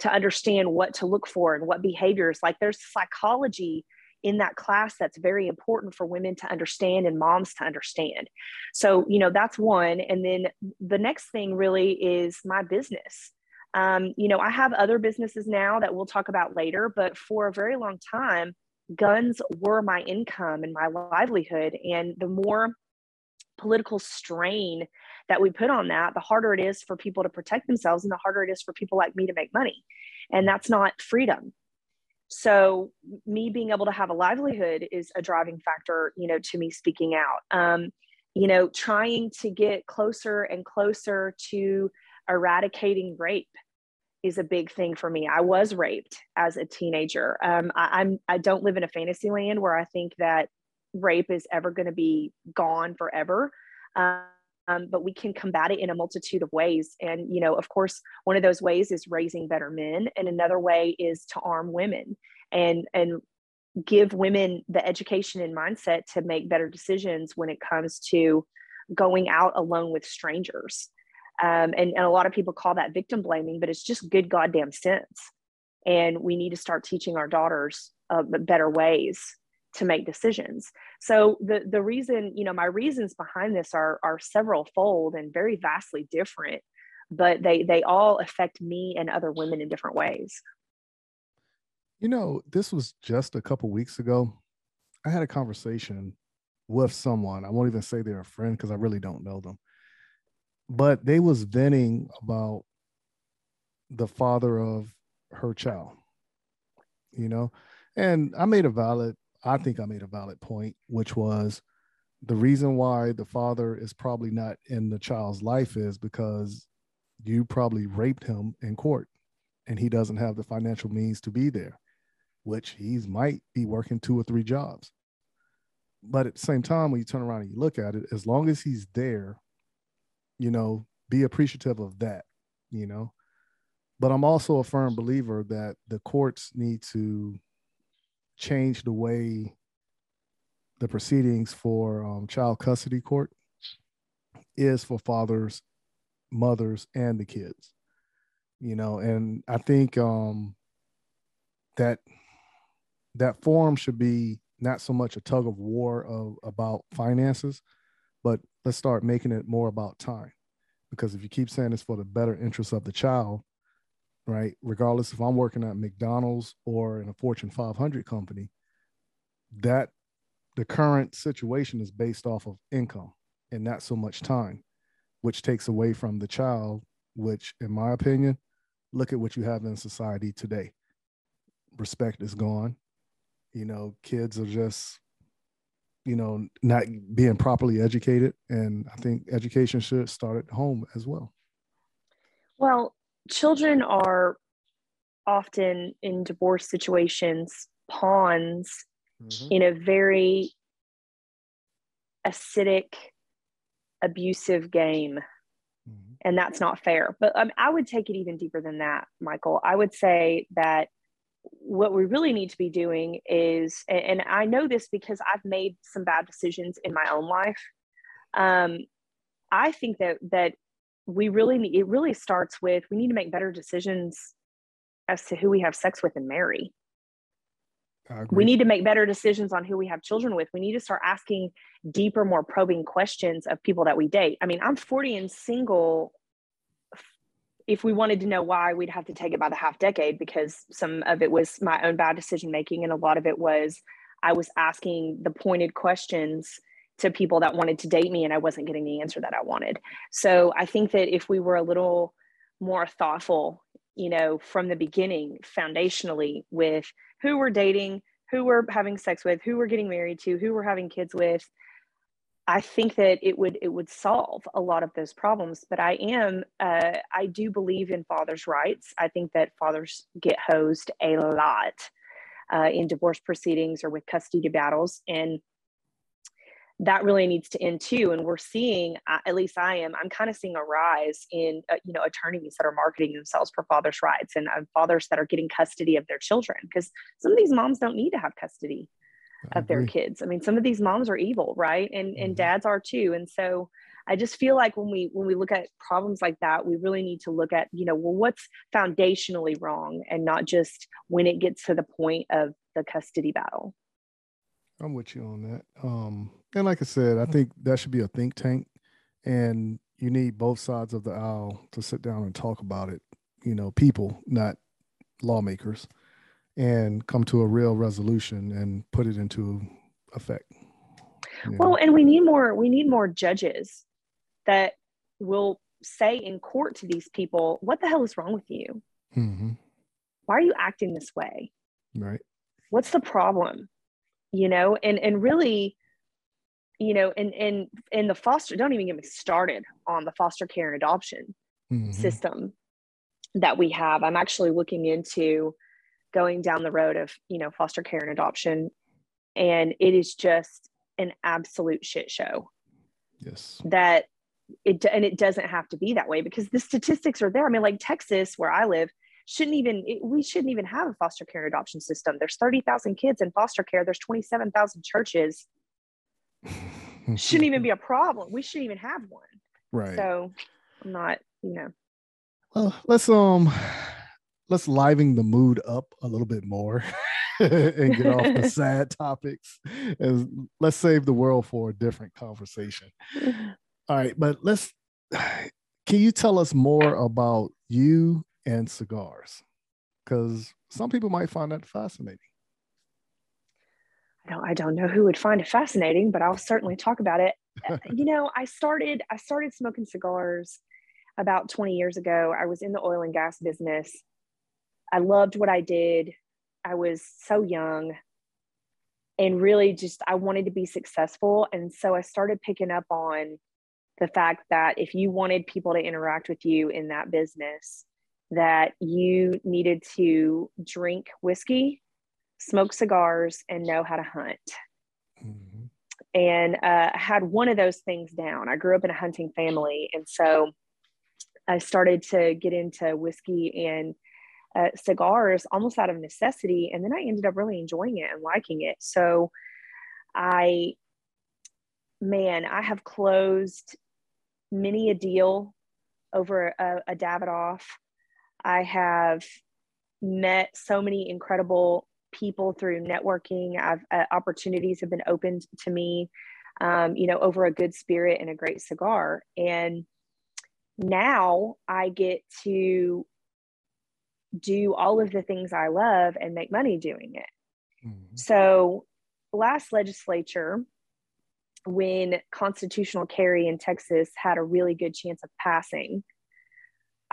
to understand what to look for and what behaviors. Like there's psychology in that class that's very important for women to understand and moms to understand. So, you know, that's one. And then the next thing really is my business. Um, you know, I have other businesses now that we'll talk about later, but for a very long time, guns were my income and my livelihood. And the more political strain that we put on that, the harder it is for people to protect themselves and the harder it is for people like me to make money. And that's not freedom so me being able to have a livelihood is a driving factor you know to me speaking out. Um, you know trying to get closer and closer to eradicating rape is a big thing for me. I was raped as a teenager. Um, I, i'm i don't live in a fantasy land where i think that rape is ever going to be gone forever. Um, um, but we can combat it in a multitude of ways. And you know of course one of those ways is raising better men and another way is to arm women and and give women the education and mindset to make better decisions when it comes to going out alone with strangers. Um, and, and a lot of people call that victim blaming but it's just good goddamn sense. And we need to start teaching our daughters uh, better ways to make decisions. So the the reason, you know, my reasons behind this are are several fold and very vastly different, but they they all affect me and other women in different ways. You know, this was just a couple weeks ago. I had a conversation with someone. I won't even say they're a friend because I really don't know them. But they was venting about the father of her child. You know, and I made a valid I think I made a valid point, which was the reason why the father is probably not in the child's life is because you probably raped him in court and he doesn't have the financial means to be there, which he might be working two or three jobs. But at the same time, when you turn around and you look at it, as long as he's there, you know, be appreciative of that, you know. But I'm also a firm believer that the courts need to change the way the proceedings for um, child custody court is for fathers, mothers, and the kids. You know, and I think um, that that forum should be not so much a tug of war of about finances, but let's start making it more about time. Because if you keep saying it's for the better interest of the child, right? Regardless if I'm working at McDonald's or in a Fortune 500 company, that the current situation is based off of income and not so much time, which takes away from the child, which, in my opinion, look at what you have in society today. Respect is gone. You know, kids are just, you know, not being properly educated. And I think education should start at home as well. Well, children are often in divorce situations pawns mm-hmm. in a very acidic, abusive game. Mm-hmm. And that's not fair. But um, I would take it even deeper than that, Michael. I would say that what we really need to be doing is, and I know this because I've made some bad decisions in my own life. Um, I think that that we really need, it really starts with we need to make better decisions as to who we have sex with and marry. We need to make better decisions on who we have children with. We need to start asking deeper, more probing questions of people that we date. I mean, I'm 40 and single. If we wanted to know why, we'd have to take it by the half decade because some of it was my own bad decision making, and a lot of it was I was asking the pointed questions to people that wanted to date me, and I wasn't getting the answer that I wanted. So I think that if we were a little more thoughtful, you know, from the beginning, foundationally, with who we're dating, who we're having sex with, who we're getting married to, who we're having kids with. I think that it would it would solve a lot of those problems. But I am uh, I do believe in fathers' rights. I think that fathers get hosed a lot uh, in divorce proceedings or with custody battles, and that really needs to end too and we're seeing uh, at least i am i'm kind of seeing a rise in uh, you know attorneys that are marketing themselves for fathers rights and uh, fathers that are getting custody of their children because some of these moms don't need to have custody of their kids i mean some of these moms are evil right and mm-hmm. and dads are too and so i just feel like when we when we look at problems like that we really need to look at you know well what's foundationally wrong and not just when it gets to the point of the custody battle I'm with you on that. Um, and like I said, I think that should be a think tank, and you need both sides of the aisle to sit down and talk about it. You know, people, not lawmakers, and come to a real resolution and put it into effect. Well, and we need more. We need more judges that will say in court to these people, "What the hell is wrong with you? Mm-hmm. Why are you acting this way? Right? What's the problem?" you know and and really you know and and and the foster don't even get me started on the foster care and adoption mm-hmm. system that we have. I'm actually looking into going down the road of you know foster care and adoption and it is just an absolute shit show yes. that it and it doesn't have to be that way because the statistics are there. I mean like texas where i live shouldn't even we shouldn't even have a foster care and adoption system. There's 30,000 kids in foster care. There's 27,000 churches <laughs> shouldn't even be a problem. We shouldn't even have one. Right. So i'm not you know. Well let's um let's liven the mood up a little bit more <laughs> and get off the <laughs> sad topics and let's save the world for a different conversation. <sighs> All right but let's can you tell us more about you and cigars? Because some people might find that fascinating. I don't, I don't know who would find it fascinating, but I'll certainly <laughs> talk about it. Uh, <laughs> you know, I started I started smoking cigars about 20 years ago. I was in the oil and gas business. I loved what I did. I was so young and really just I wanted to be successful and so I started picking up on the fact that if you wanted people to interact with you in that business, that you needed to drink whiskey, smoke cigars, and know how to hunt. Mm-hmm. And uh, I had one of those things down. I grew up in a hunting family. And so I started to get into whiskey and uh, cigars almost out of necessity. And then I ended up really enjoying it and liking it. So I, man, I have closed many a deal over a, a Davidoff I have met so many incredible people through networking. I've uh, opportunities have been opened to me, um, you know, over a good spirit and a great cigar. And now I get to do all of the things I love and make money doing it. Mm-hmm. So, last legislature, when constitutional carry in Texas had a really good chance of passing,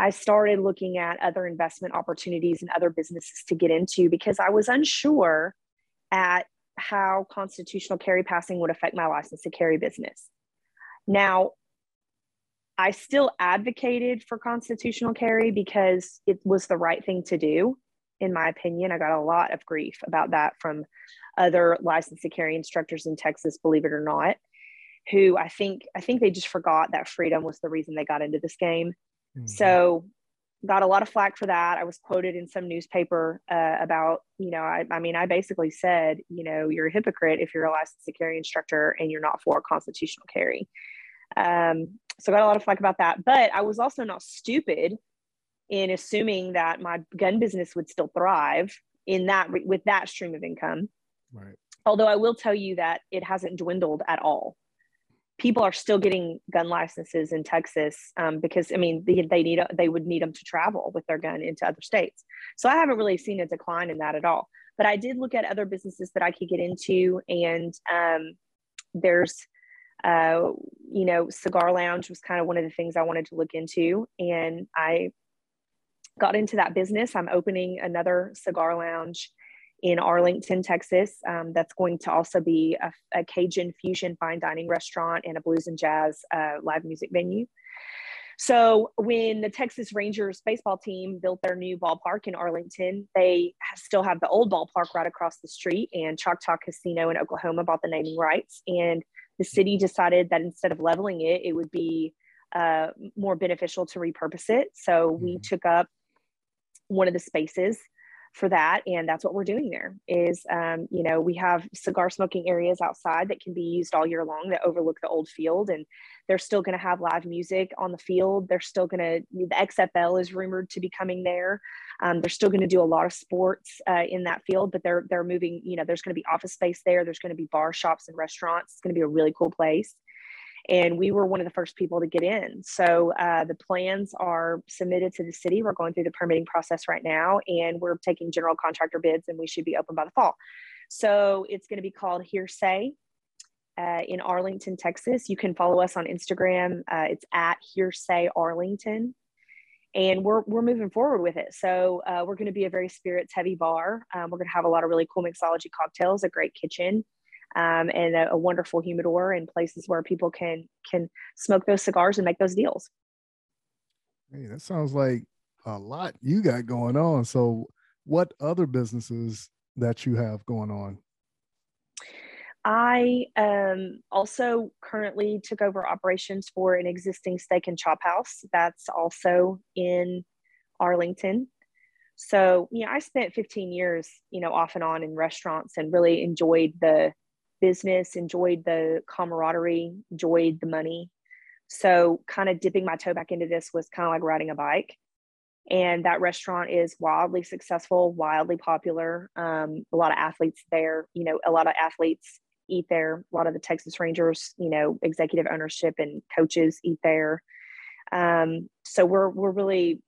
I started looking at other investment opportunities and other businesses to get into because I was unsure at how constitutional carry passing would affect my license to carry business. Now, I still advocated for constitutional carry because it was the right thing to do. In my opinion, I got a lot of grief about that from other licensed to carry instructors in Texas, believe it or not. who I think I think they just forgot that freedom was the reason they got into this game. Mm-hmm. So got a lot of flack for that. I was quoted in some newspaper uh, about, you know, I, I, mean, I basically said, you know, you're a hypocrite if you're a licensed carry instructor and you're not for constitutional carry. Um, so got a lot of flack about that. But I was also not stupid in assuming that my gun business would still thrive in that with that stream of income. Right. Although I will tell you that it hasn't dwindled at all people are still getting gun licenses in Texas um, because I mean they, they need they would need them to travel with their gun into other states. So I haven't really seen a decline in that at all. But I did look at other businesses that I could get into, and um, there's uh, you know cigar lounge was kind of one of the things I wanted to look into, and I got into that business. I'm opening another cigar lounge in Arlington, Texas. Um, that's going to also be a, a, Cajun fusion fine dining restaurant and a blues and jazz uh, live music venue. So when the Texas Rangers baseball team built their new ballpark in Arlington, they still have the old ballpark right across the street, and Choctaw Casino in Oklahoma bought the naming rights. And the city decided that instead of leveling it, it would be uh, more beneficial to repurpose it. So we mm-hmm. took up one of the spaces for that and that's what we're doing there is um, you know we have cigar smoking areas outside that can be used all year long that overlook the old field and they're still going to have live music on the field. They're still going to the xfl is rumored to be coming there. Um, they're still going to do a lot of sports uh, in that field but they're they're moving you know there's going to be office space there there's going to be bar shops and restaurants. It's going to be a really cool place and we were one of the first people to get in. So uh, the plans are submitted to the city. We're going through the permitting process right now, and we're taking general contractor bids, and we should be open by the fall. So it's going to be called Hearsay uh, in Arlington, Texas. You can follow us on Instagram. Uh, it's at Hearsay Arlington. And we're, we're moving forward with it. So uh, we're going to be a very spirits heavy bar. Um, we're going to have a lot of really cool mixology cocktails, a great kitchen, um, and a, a, wonderful humidor and places where people can can smoke those cigars and make those deals. Hey, that sounds like a lot you got going on. So, what other businesses that you have going on? I um, also currently took over operations for an existing steak and chop house that's also in Arlington. So, you know, I spent 15 years, you know, off and on in restaurants and really enjoyed the business, enjoyed the camaraderie, enjoyed the money. So, kind of dipping my toe back into this was kind of like riding a bike. And that restaurant is wildly successful, wildly popular. Um, a lot of athletes there, you know, a lot of athletes eat there. A lot of the Texas Rangers, you know, executive ownership and coaches eat there. Um, so we're we're really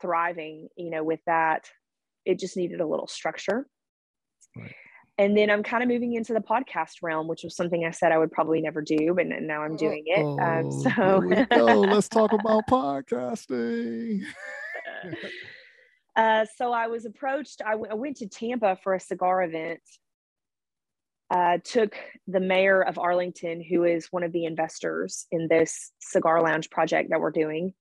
thriving, you know, with that. It just needed a little structure. Right and then I'm kind of moving into the podcast realm, which was something I said I would probably never do, and, and now I'm doing it. Um, <laughs> so let's talk about podcasting. <laughs> uh, so I was approached. I, w- I went to Tampa for a cigar event. Uh, took the mayor of Arlington, who is one of the investors in this cigar lounge project that we're doing,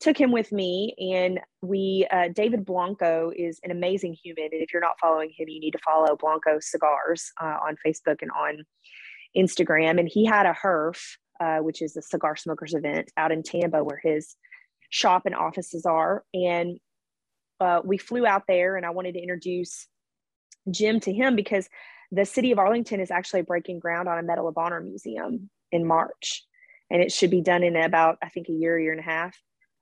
took him with me and we uh, david blanco is an amazing human and if you're not following him you need to follow blanco cigars uh, on facebook and on instagram and he had a herf uh, which is a cigar smokers event out in tampa where his shop and offices are and uh, we flew out there and i wanted to introduce jim to him because the city of arlington is actually breaking ground on a medal of honor museum in march and it should be done in about i think a year year and a half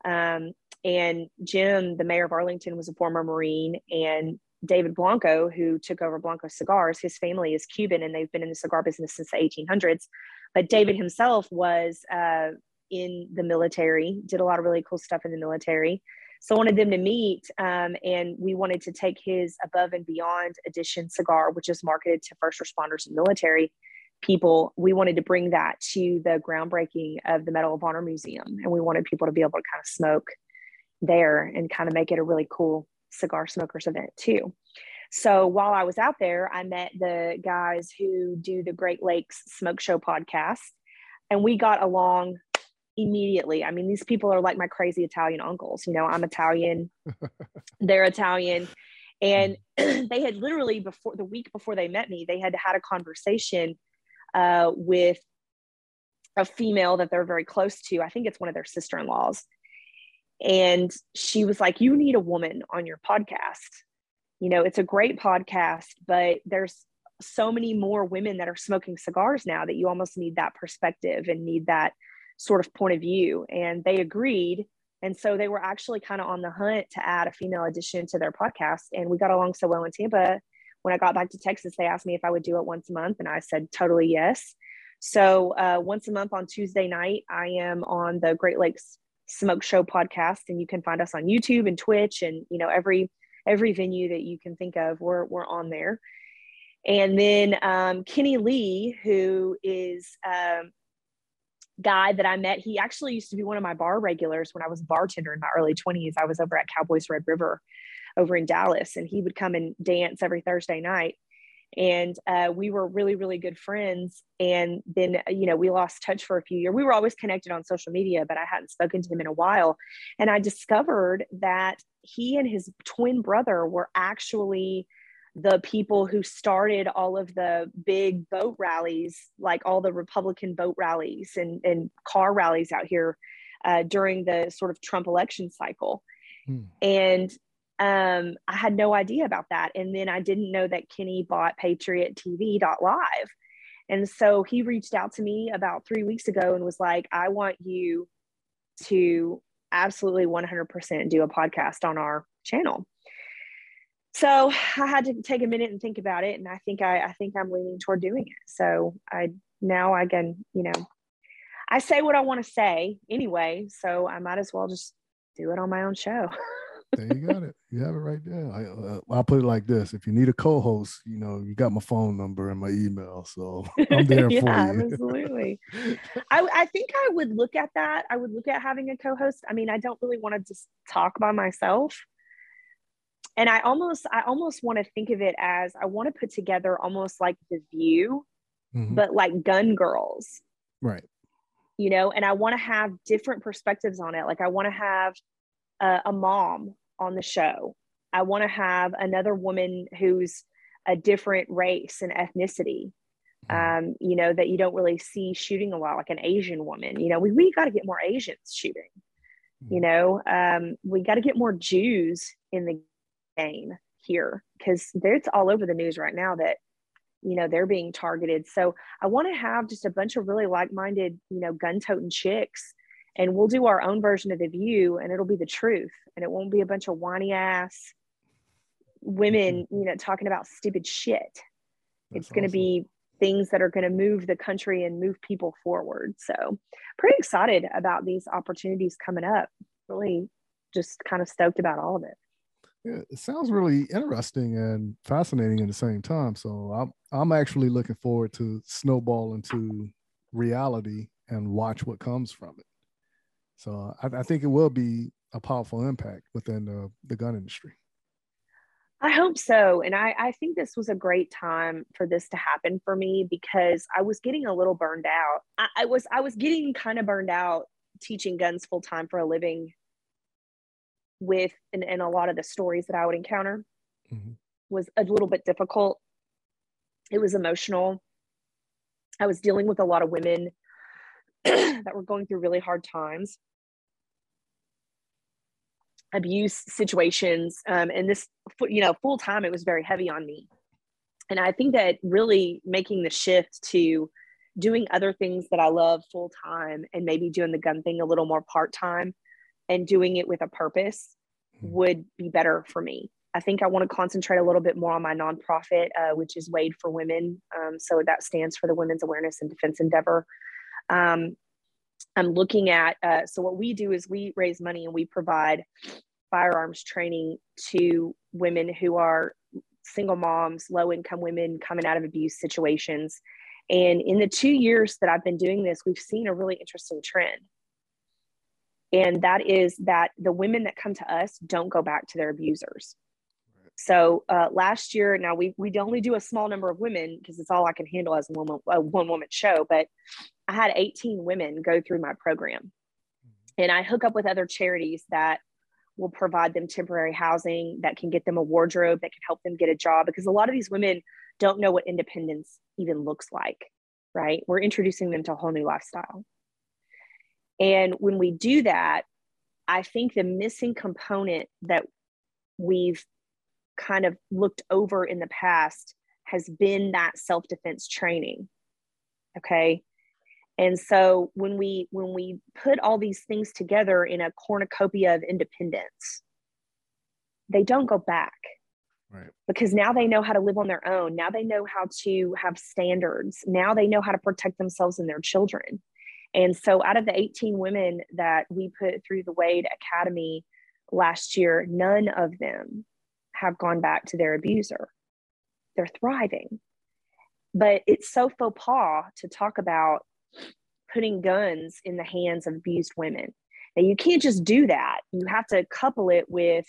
um, and Jim, the mayor of Arlington, was a former Marine, and David Blanco, who took over Blanco Cigars, his family is Cuban and they've been in the cigar business since the 1800s. But David himself was uh, in the military, did a lot of really cool stuff in the military. So I wanted them to meet, um, and we wanted to take his Above and Beyond Edition cigar, which is marketed to first responders and military, people, we wanted to bring that to the groundbreaking of the Medal of Honor Museum. And we wanted people to be able to kind of smoke there and kind of make it a really cool cigar smokers event too. So while I was out there, I met the guys who do the Great Lakes Smoke Show podcast, and we got along immediately. I mean, these people are like my crazy Italian uncles. You know, I'm Italian, <laughs> they're Italian. And mm. <clears throat> they had literally before the week before they met me, they had had a conversation uh, with a female that they're very close to. I think it's one of their sister in laws. And she was like, You need a woman on your podcast. You know, it's a great podcast, but there's so many more women that are smoking cigars now that you almost need that perspective and need that sort of point of view. And they agreed. And so they were actually kind of on the hunt to add a female addition to their podcast. And we got along so well in Tampa. When I got back to Texas, they asked me if I would do it once a month. And I said, totally yes. So uh, once a month on Tuesday night, I am on the Great Lakes Smoke Show podcast, and you can find us on YouTube and Twitch, and you know every every venue that you can think of, we're we're on there. And then um, Kenny Lee, who is um, guy that I met, he actually used to be one of my bar regulars when I was a bartender in my early 20s. I was over at Cowboys Red River over in Dallas, and he would come and dance every Thursday night. And uh, we were really really good friends. And then you know we lost touch for a few years we were always connected on social media but i hadn't spoken to him in a while. And i discovered that he and his twin brother were actually the people who started all of the big boat rallies like all the republican boat rallies and, and car rallies out here uh, during the sort of trump election cycle. Hmm. and um, I had no idea about that. And then I didn't know that Kenny bought patriottv.live. And so he reached out to me about three weeks ago and was like, I want you to absolutely 100% do a podcast on our channel. So I had to take a minute and think about it. And I think I, I think I'm leaning toward doing it. So I now I can, you know, I say what I want to say anyway. So I might as well just do it on my own show. <laughs> there you got it. You have it right there. I, uh, I'll put it like this: If you need a co-host, you know, you got my phone number and my email, so <laughs> I'm there yeah, for you. absolutely. <laughs> I, I think I would look at that. I would look at having a co-host. I mean, I don't really want to just talk by myself, and I almost, I almost want to think of it as I want to put together almost like the View, mm-hmm. but like Gun Girls, right? You know, and I want to have different perspectives on it. Like I want to have a, a mom on the show. I want to have another woman who's a different race and ethnicity. Mm-hmm. Um, you know, that you don't really see shooting a lot, like an Asian woman. You know, we, we got to get more Asians shooting. You mm-hmm. know, um, we got to get more Jews in the game here because it's all over the news right now that you know they're being targeted so i want to have just a bunch of really like-minded you know gun-toting chicks and we'll do our own version of the view and it'll be the truth and it won't be a bunch of whiny ass women mm-hmm. you know talking about stupid shit That's it's going to awesome. be things that are going to move the country and move people forward so pretty excited about these opportunities coming up really just kind of stoked about all of it yeah, it sounds really interesting and fascinating at the same time. So I'm I'm actually looking forward to snowball into reality and watch what comes from it. So I, I think it will be a powerful impact within the, the gun industry. I hope so. And I, I think this was a great time for this to happen for me because I was getting a little burned out. I, I was I was getting kind of burned out teaching guns full time for a living with and, and a lot of the stories that I would encounter mm-hmm. was a little bit difficult. It was emotional. I was dealing with a lot of women <clears throat> that were going through really hard times. Abuse situations um, and this you know full time it was very heavy on me. And i think that really making the shift to doing other things that i love full time and maybe doing the gun thing a little more part time and doing it with a purpose hmm. would be better for me. I think i want to concentrate a little bit more on my nonprofit uh, which is wade for women um, so that stands for the women's awareness and defense endeavor um, I'm looking at, uh, so what we do is we raise money and we provide firearms training to women who are single moms, low income women coming out of abuse situations. And in the two years that I've been doing this, we've seen a really interesting trend. And that is that the women that come to us don't go back to their abusers. So uh, last year, now we we only do a small number of women because it's all I can handle as a woman a one woman show. But I had 18 women go through my program, mm-hmm. and I hook up with other charities that will provide them temporary housing that can get them a wardrobe that can help them get a job because a lot of these women don't know what independence even looks like. right? We're introducing them to a whole new lifestyle. And when we do that, I think the missing component that we've kind of looked over in the past has been that self-defense training. Okay. And so when we when we put all these things together in a cornucopia of independence, they don't go back. Right. Because now they know how to live on their own. Now they know how to have standards. Now they know how to protect themselves and their children. And so, out of the 18 women that we put through the Wade Academy last year, none of them have gone back to their abuser. They're thriving. But it's so faux pas to talk about putting guns in the hands of abused women. Now, you can't just do that. You have to couple it with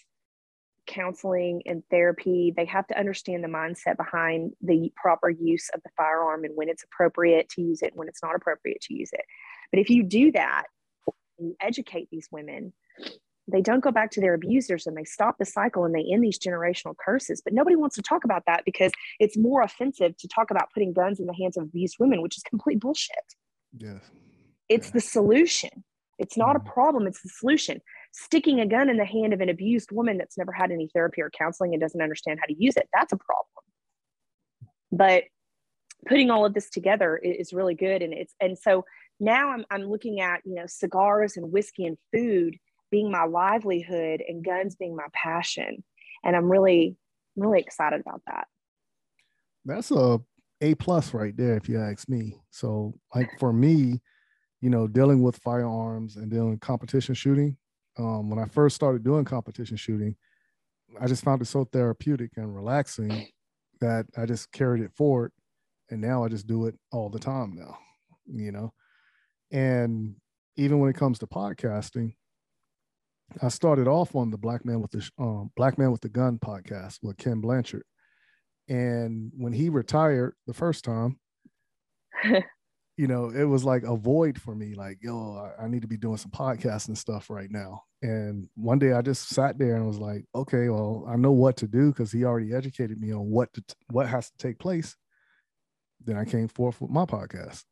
counseling and therapy. They have to understand the mindset behind the proper use of the firearm and when it's appropriate to use it when it's not appropriate to use it. But if you do that, you educate these women, they don't go back to their abusers and they stop the cycle and they end these generational curses. But nobody wants to talk about that because it's more offensive to talk about putting guns in the hands of abused women, which is complete bullshit. Yes. It's yeah. the solution. It's not a Mhm. problem, it's the solution. Sticking a gun in the hand of an abused woman that's never had any therapy or counseling and doesn't understand how to use it, that's a problem. But putting all of this together is really good. And it's and so now I'm I'm looking at, you know, cigars and whiskey and food being my livelihood and guns being my passion. And I'm really, really excited about that. That's a A plus right there, if you ask me. So, like for me, you know, dealing with firearms and dealing with competition shooting. Um, when I first started doing competition shooting, I just found it so therapeutic and relaxing that I just carried it forward, and now I just do it all the time now. You know, and even when it comes to podcasting, I started off on the Black Man with the um, Black Man with the Gun podcast with Ken Blanchard, and when he retired the first time, <laughs> you know, it was like a void for me. Like, yo, I, I need to be doing some podcasts and stuff right now. And one day I just sat there and was like, okay, well, I know what to do because he already educated me on what to what has to take place. Then I came forth with my podcast,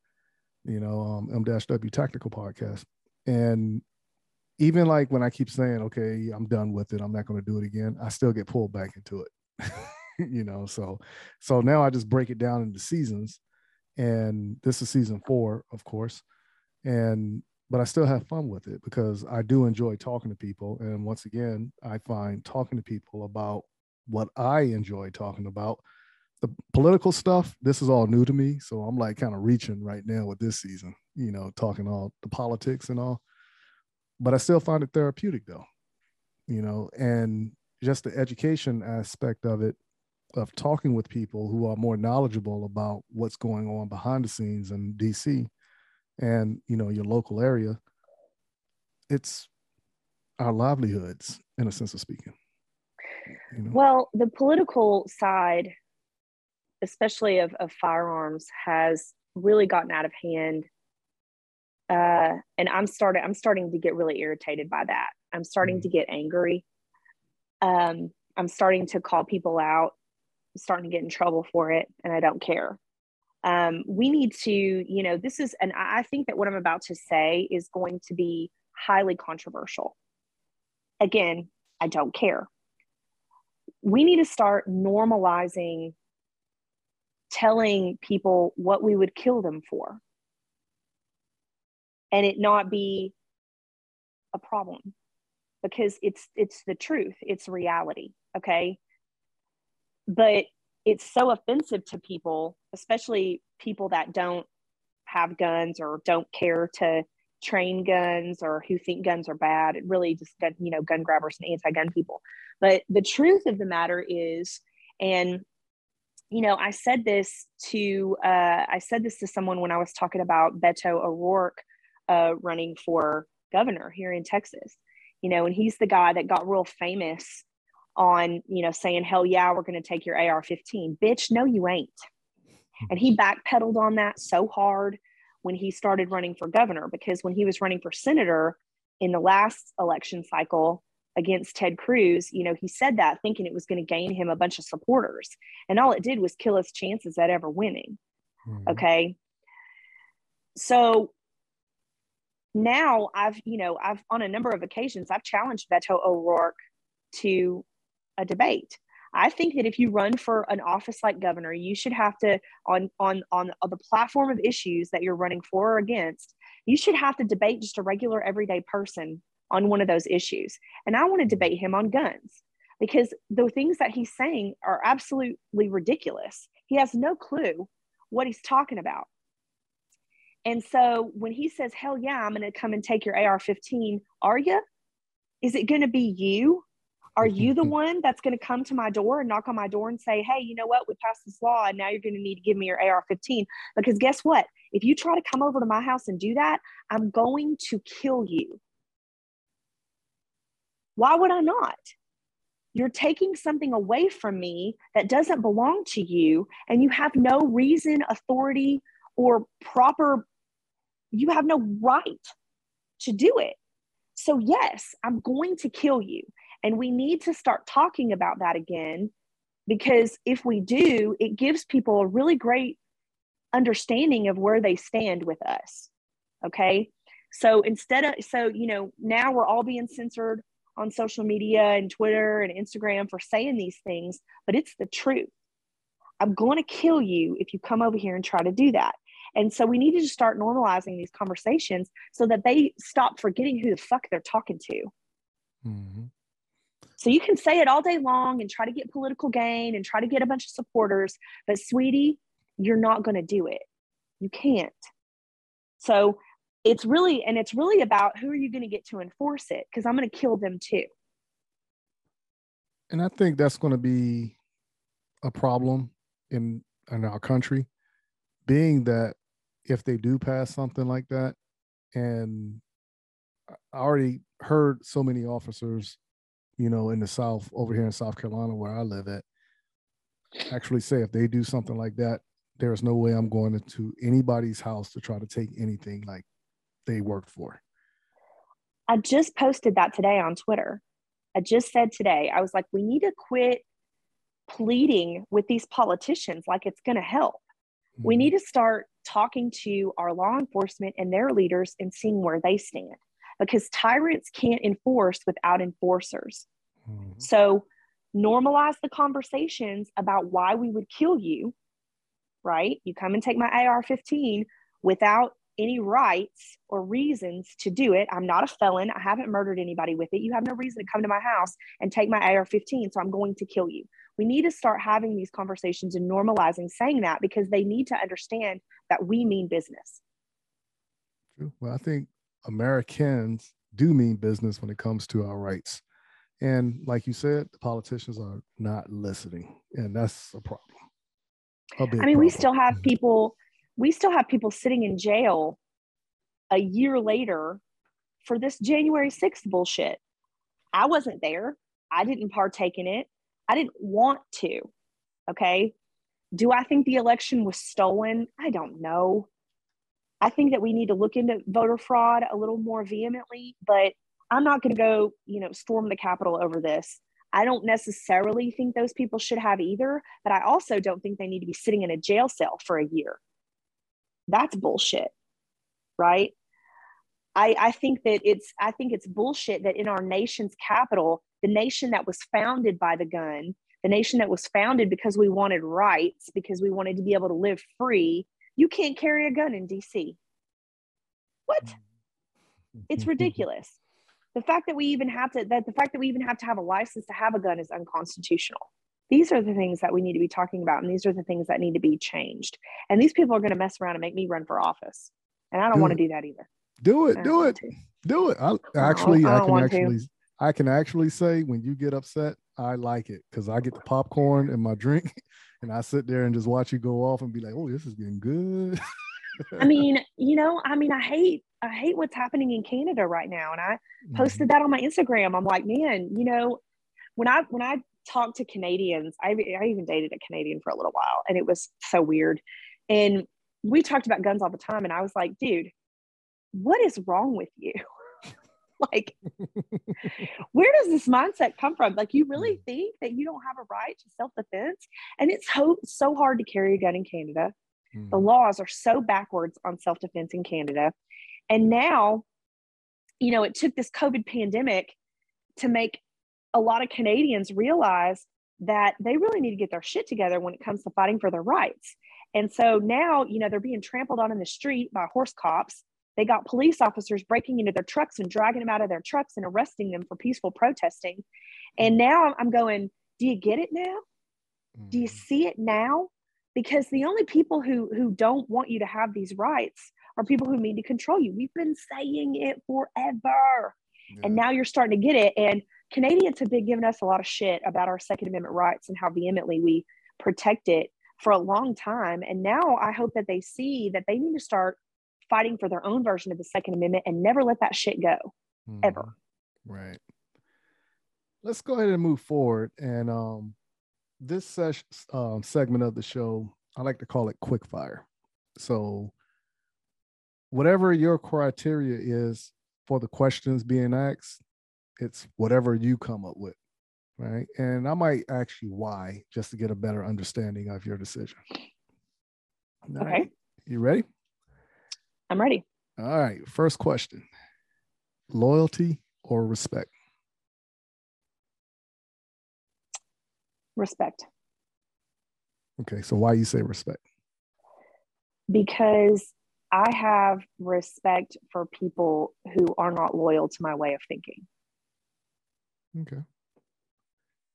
you know, um, M-W Tactical Podcast, and even like when I keep saying, okay, I'm done with it, I'm not going to do it again, I still get pulled back into it. <laughs> you know, so so now I just break it down into seasons. And this is season four, of course. And but I still have fun with it because I do enjoy talking to people. And once again, I find talking to people about what I enjoy talking about. The political stuff, this is all new to me. So I'm like kind of reaching right now with this season, you know, talking all the politics and all but I still find it therapeutic though, you know, and just the education aspect of it, of talking with people who are more knowledgeable about what's going on behind the scenes in DC and, you know, your local area. It's our livelihoods in a sense of speaking. You know? Well, the political side, especially of, of firearms, has really gotten out of hand. Uh, and I'm starting I'm starting to get really irritated by that. I'm starting Mhm. to get angry. Um, I'm starting to call people out, I'm starting to get in trouble for it, and I don't care. Um, we need to, you know, this is, and I think that what I'm about to say is going to be highly controversial. Again, I don't care we need to start normalizing telling people what we would kill them for and it not be a problem because it's it's the truth it's reality okay? But it's so offensive to people especially people that don't have guns or don't care to train guns or who think guns are bad. It really just you know gun grabbers and anti-gun people. But the truth of the matter is and you know i said this to uh, i said this to someone when i was talking about beto o'rourke uh, running for governor here in texas you know and he's the guy that got real famous on you know saying hell yeah we're going to take your ar-15 bitch no you ain't and he backpedaled on that so hard when he started running for governor because when he was running for senator in the last election cycle against Ted Cruz, you know, he said that thinking it was going to gain him a bunch of supporters. And all it did was kill his chances at ever winning. Mhm. Okay. So now I've, you know, I've on a number of occasions, I've challenged Beto O'Rourke to a debate. I think that if you run for an office like governor, you should have to on on on the platform of issues that you're running for or against. You should have to debate just a regular everyday person on one of those issues. And I want to debate him on guns because the things that he's saying are absolutely ridiculous. He has no clue what he's talking about. And so when he says, Hell yeah, I'm going to come and take your AR 15, are you? Is it going to be you? Are you the <laughs> one that's going to come to my door and knock on my door and say, Hey, you know what? We passed this law and now you're going to need to give me your AR 15? Because guess what? If you try to come over to my house and do that, I'm going to kill you. Why would I not? You're taking something away from me that doesn't belong to you, and you have no reason, authority, or proper, you have no right to do it. So, yes, I'm going to kill you. And we need to start talking about that again because if we do, it gives people a really great understanding of where they stand with us. Okay. So instead of, so, you know, now we're all being censored on social media and Twitter and Instagram for saying these things, but it's the truth. I'm going to kill you if you come over here and try to do that. And so we need to start normalizing these conversations so that they stop forgetting who the fuck they're talking to. Mm-hmm. So you can say it all day long and try to get political gain and try to get a bunch of supporters, but sweetie, you're not going to do it. You can't. So it's really and it's really about who are you going to get to enforce it because i'm going to kill them too and i think that's going to be a problem in in our country being that if they do pass something like that and i already heard so many officers you know in the south over here in south carolina where i live at actually say if they do something like that there's no way i'm going into anybody's house to try to take anything like they worked for. I just posted that today on Twitter. I just said today, I was like, we need to quit pleading with these politicians like it's going to help. Mm-hmm. We need to start talking to our law enforcement and their leaders and seeing where they stand because tyrants can't enforce without enforcers. Mm-hmm. So normalize the conversations about why we would kill you, right? You come and take my AR 15 without any rights or reasons to do it. I'm not a felon. I haven't murdered anybody with it. You have no reason to come to my house and take my AR 15. So I'm going to kill you. We need to start having these conversations and normalizing saying that because they need to understand that we mean business. Well, I think Americans do mean business when it comes to our rights. And like you said, the politicians are not listening. And that's a problem. A I mean, problem. we still have people we still have people sitting in jail a year later for this January 6th bullshit. I wasn't there. I didn't partake in it. I didn't want to. Okay. Do I think the election was stolen? I don't know. I think that we need to look into voter fraud a little more vehemently, but I'm not going to go, you know, storm the Capitol over this. I don't necessarily think those people should have either, but I also don't think they need to be sitting in a jail cell for a year. That's bullshit, right? I, I think that it's I think it's bullshit that in our nation's capital, the nation that was founded by the gun, the nation that was founded because we wanted rights, because we wanted to be able to live free, you can't carry a gun in DC. What? Mm-hmm. It's ridiculous. The fact that we even have to that the fact that we even have to have a license to have a gun is unconstitutional these are the things that we need to be talking about and these are the things that need to be changed. And these people are going to mess around and make me run for office and i don't do want to do that either. Do it do it do it. i actually i, I, can actually to. i can actually say when you get upset i like it because i get the popcorn and my drink <laughs> and i sit there and just watch you go off and be like oh this is getting good. I <laughs> mean you know i mean i hate i hate what's happening in canada right now and i posted mm-hmm. that on my instagram. I'm like man you know when i when i talk to Canadians. I, I even dated a Canadian for a little while and it was so weird. And we talked about guns all the time. And I was like, dude, what is wrong with you? <laughs> like, where does this mindset come from? Like, you really mm. think that you don't have a right to self defense? And it's so, so hard to carry a gun in Canada. The laws are so backwards on self defense in Canada. And now, you know, it took this COVID pandemic to make a lot of Canadians realize that they really need to get their shit together when it comes to fighting for their rights. And so now, you know, they're being trampled on in the street by horse cops. They got police officers breaking into their trucks and dragging them out of their trucks and arresting them for peaceful protesting. And now I'm going, do you get it now? Do you mm-hmm. see it now? Because the only people who who don't want you to have these rights are people who need to control you. We've been saying it forever. Yeah. And now you're starting to get it. And Canadians have been giving us a lot of shit about our Second Amendment rights and how vehemently we protect it for a long time. And now I hope that they see that they need to start fighting for their own version of the Second Amendment and never let that shit go, mm-hmm. ever. Right. Let's go ahead and move forward. And um, this ses- um, segment of the show, I like to call it quick fire. So, whatever your criteria is for the questions being asked, it's whatever you come up with right? And i might ask you why just to get a better understanding of your decision. All okay. Right. you ready? I'm ready. All right first question. Loyalty or respect? Respect. Okay so why you say respect? Because i have respect for people who are not loyal to my way of thinking Okay.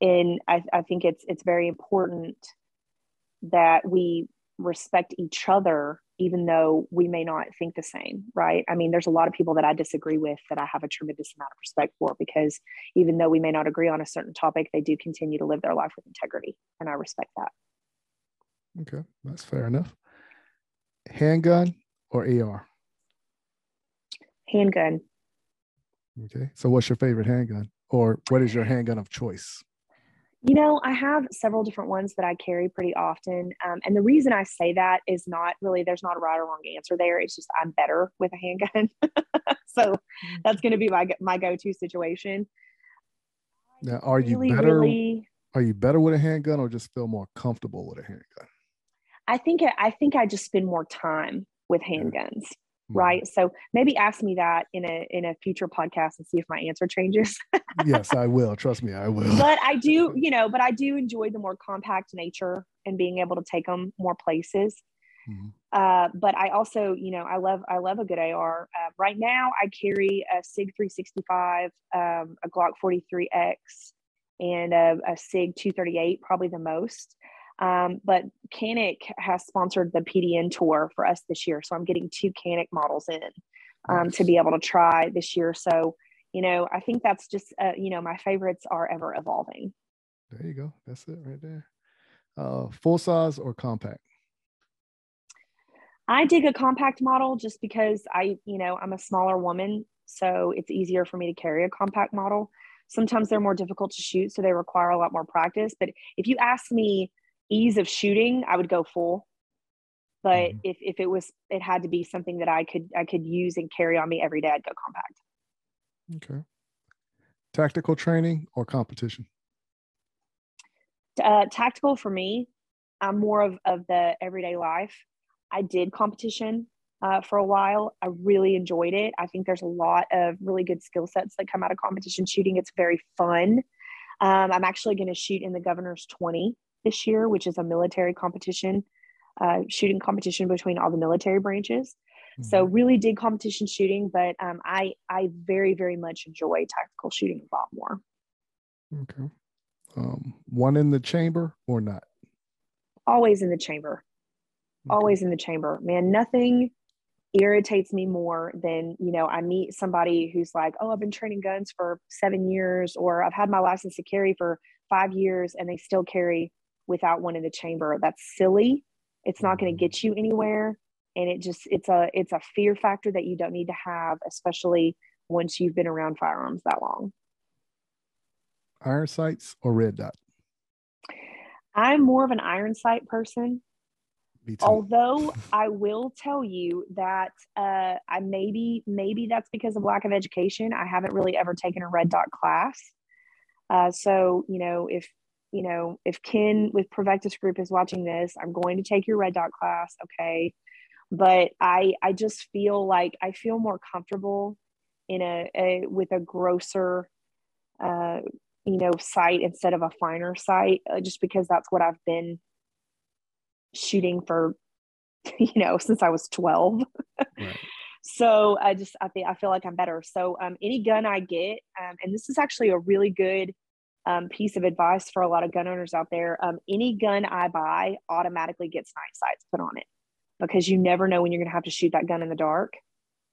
And I, I think it's it's very important that we respect each other even though we may not think the same, right? I mean, there's a lot of people that I disagree with that I have a tremendous amount of respect for because even though we may not agree on a certain topic, they do continue to live their life with integrity. And I respect that. Okay, that's fair enough. Handgun or AR? Handgun. Okay, so what's your favorite handgun? or what is your handgun of choice? You know, I have several different ones that I carry pretty often. Um, and the reason I say that is not really, there's not a right or wrong answer there. It's just I'm better with a handgun. <laughs> so that's going to be my, my go to situation. Now, are really, you better? Really, are you better with a handgun or just feel more comfortable with a handgun? I think I think I just spend more time with handguns. Right? So maybe ask me that in a in a future podcast and see if my answer changes. <laughs> Yes i will. Trust me i will. But i do <laughs> you know but i do enjoy the more compact nature and being able to take them more places. Mm-hmm. uh, but i also you know i love i love a good ar uh, right now i carry a sig 365 um, a glock 43x and a, a sig 238 probably the most um, but Canik has sponsored the PDN tour for us this year. So I'm getting two Canik models in um, nice. to be able to try this year. So, you know, I think that's just, uh, you know, my favorites are ever evolving. There you go. That's it right there. Uh, full size or compact? I dig a compact model just because I, you know, I'm a smaller woman. So it's easier for me to carry a compact model. Sometimes they're more difficult to shoot, so they require a lot more practice. But if you ask me, ease of shooting, I would go full. But mm-hmm. if, if it was, it had to be something that I could, I could use and carry on me every day, I'd go compact. Okay. Tactical training or competition? Uh, tactical for me, I'm more of, of the everyday life. I did competition uh, for a while. I really enjoyed it. I think there's a lot of really good skill sets that come out of competition shooting. It's very fun. Um, I'm actually going to shoot in the governor's 20 this year, which is a military competition, uh, shooting competition between all the military branches. Mm-hmm. So really dig competition shooting, but um, I I very very much enjoy tactical shooting a lot more. Okay, um, one in the chamber or not? Always in the chamber. Okay. Always in the chamber, man. Nothing irritates me more than you know i meet somebody who's like oh i've been training guns for seven years or i've had my license to carry for five years and they still carry without one in the chamber. That's silly. It's not going to get you anywhere. And it just it's a it's a fear factor that you don't need to have, especially once you've been around firearms that long. Iron sights or red dot? I'm more of an iron sight person. Although <laughs> I will tell you that uh, I maybe maybe that's because of lack of education. I haven't really ever taken a red dot class. Uh, so you know, if you know, if Ken with Provectus Group is watching this, I'm going to take your red dot class. Okay. But I, I just feel like I feel more comfortable in a, a with a grosser, uh, you know, sight instead of a finer sight, uh, just because that's what I've been shooting for, <laughs> you know, since I was 12. Right. <laughs> so I just, I think, I feel like I'm better. So um, any gun I get, um, and this is actually a really good um, piece of advice for a lot of gun owners out there. Um, any gun I buy automatically gets night sights put on it because you never know when you're going to have to shoot that gun in the dark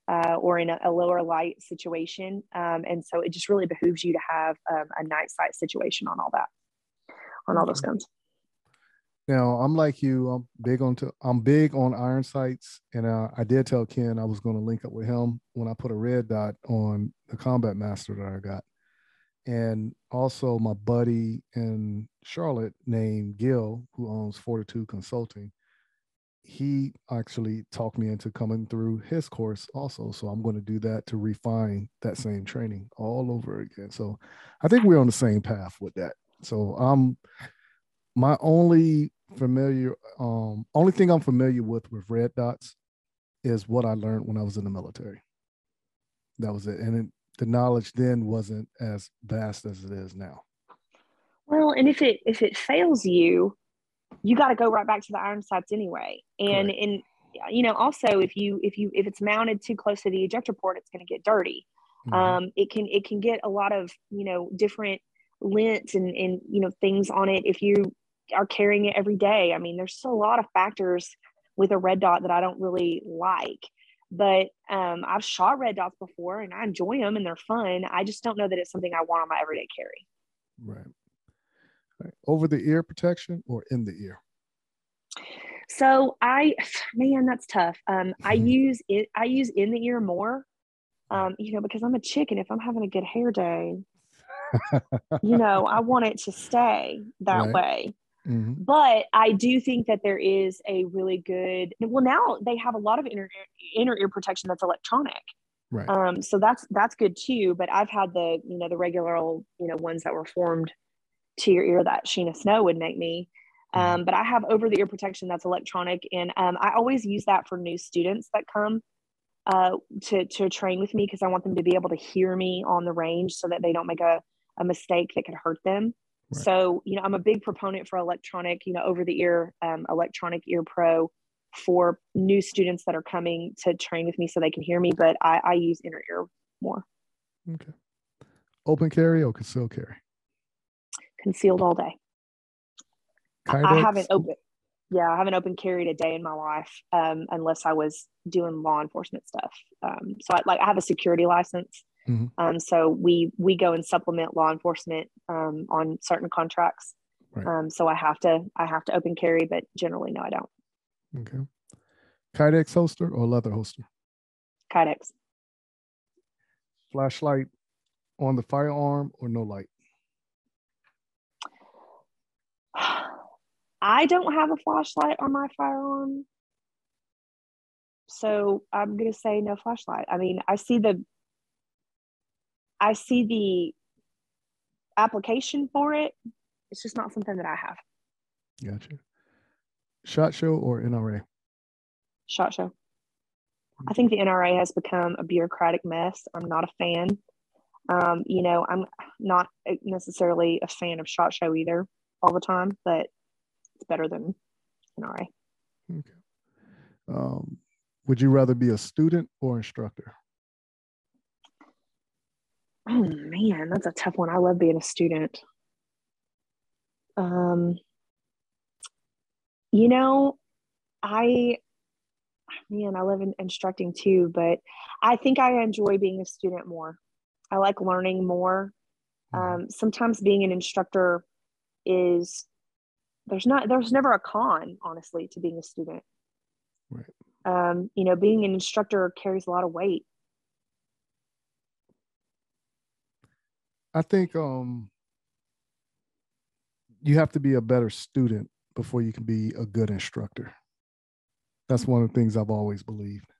uh, or in a, a, lower light situation. Um, and so it just really behooves you to have um, a night sight situation on all that, on all those guns. Now I'm like you. I'm big on. To, I'm big on iron sights, and uh, I did tell Ken I was going to link up with him when I put a red dot on the Combat Master that I got and also my buddy in Charlotte named Gil, who owns Fortitude Consulting. He actually talked me into coming through his course also. So I'm going to do that to refine that same training all over again. So I think we're on the same path with that. So I'm my only familiar um only thing I'm familiar with with red dots is what I learned when I was in the military. That was it. And it, the knowledge then wasn't as vast as it is now. Well, and if it if it fails you, you got to go right back to the iron sights anyway. And Correct. and you know also if you if you if it's mounted too close to the ejector port, it's going to get dirty. Mm-hmm. Um, it can it can get a lot of you know different lint and and you know things on it if you are carrying it every day. I mean, there's a lot of factors with a red dot that I don't really like. But um, I've shot red dots before and I enjoy them and they're fun. I just don't know that it's something I want on my everyday carry. Right. right. Over the ear protection or in the ear? So I, man, that's tough. Um, I <laughs> use it. I use in the ear more, um, you know, because I'm a chicken. If I'm having a good hair day, <laughs> you know, I want it to stay that right. way. Mm-hmm. But I do think that there is a really good. Well, now they have a lot of inner inner ear protection that's electronic. Right. Um, so that's that's good too. But I've had the you know the regular old you know ones that were formed to your ear that Sheena Snow would make me. Mm-hmm. Um, but I have over the ear protection that's electronic, and um, I always use that for new students that come uh, to to train with me because I want them to be able to hear me on the range so that they don't make a a mistake that could hurt them. So, you know, I'm a big proponent for electronic, you know, over the ear, um, electronic ear pro for new students that are coming to train with me so they can hear me, but I, I use inner ear more. Okay. Open carry or concealed carry? Concealed all day. Kydex? I haven't open. Yeah, I haven't open carried a day in my life um, unless I was doing law enforcement stuff. Um, so I like I have a security license, Mm-hmm. Um, so we we go and supplement law enforcement um, on certain contracts. Right. Um, so I have to I have to open carry, but generally no, I don't. Okay. Kydex holster or leather holster? Kydex. Flashlight on the firearm or no light? <sighs> I don't have a flashlight on my firearm. So I'm going to say no flashlight. I mean, I see the I see the application for it. It's just not something that I have. Gotcha. Shot show or NRA? Shot show. I think the NRA has become a bureaucratic mess. I'm not a fan. Um, you know, I'm not necessarily a fan of Shot Show either all the time, but it's better than NRA. Okay. Um, would you rather be a student or instructor? Oh man, that's a tough one. I love being a student. Um, you know, I man, I love in, instructing too, but I think I enjoy being a student more. I like learning more. Mm-hmm. Um, sometimes being an instructor is there's not there's never a con, honestly, to being a student. Right. Um, you know, being an instructor carries a lot of weight. I think um you have to be a better student before you can be a good instructor. That's one of the things I've always believed.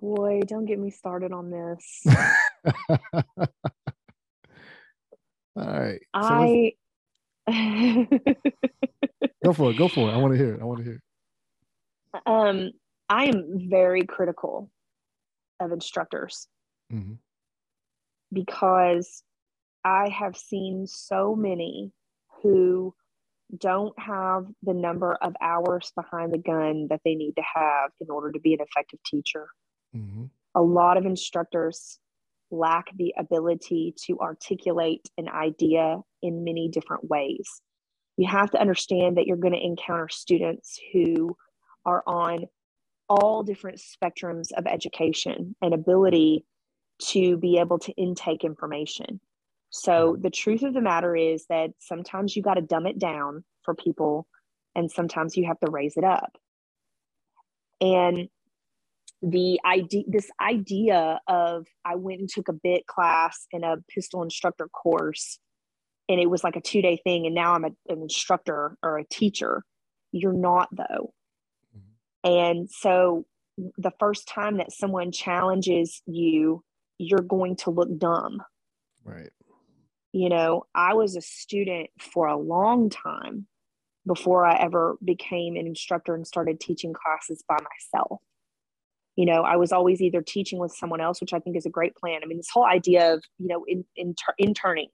Boy, don't get me started on this. <laughs> All right. So I <laughs> go for it. Go for it. I want to hear it. I want to hear it. Um, I am very critical of instructors mm-hmm. because I have seen so many who don't have the number of hours behind the gun that they need to have in order to be an effective teacher. Mm-hmm. A lot of instructors lack the ability to articulate an idea in many different ways. You have to understand that you're going to encounter students who are on all different spectrums of education and ability to be able to intake information. So the truth of the matter is that sometimes you got to dumb it down for people and sometimes you have to raise it up. And the idea this idea of I went and took a bit class in a pistol instructor course and it was like a two day thing and now I'm a, an instructor or a teacher. You're not though. Mm-hmm. And so the first time that someone challenges you, you're going to look dumb. Right you know, I was a student for a long time before I ever became an instructor and started teaching classes by myself. You know, I was always either teaching with someone else, which I think is a great plan. I mean, this whole idea of, you know, in, in, interning,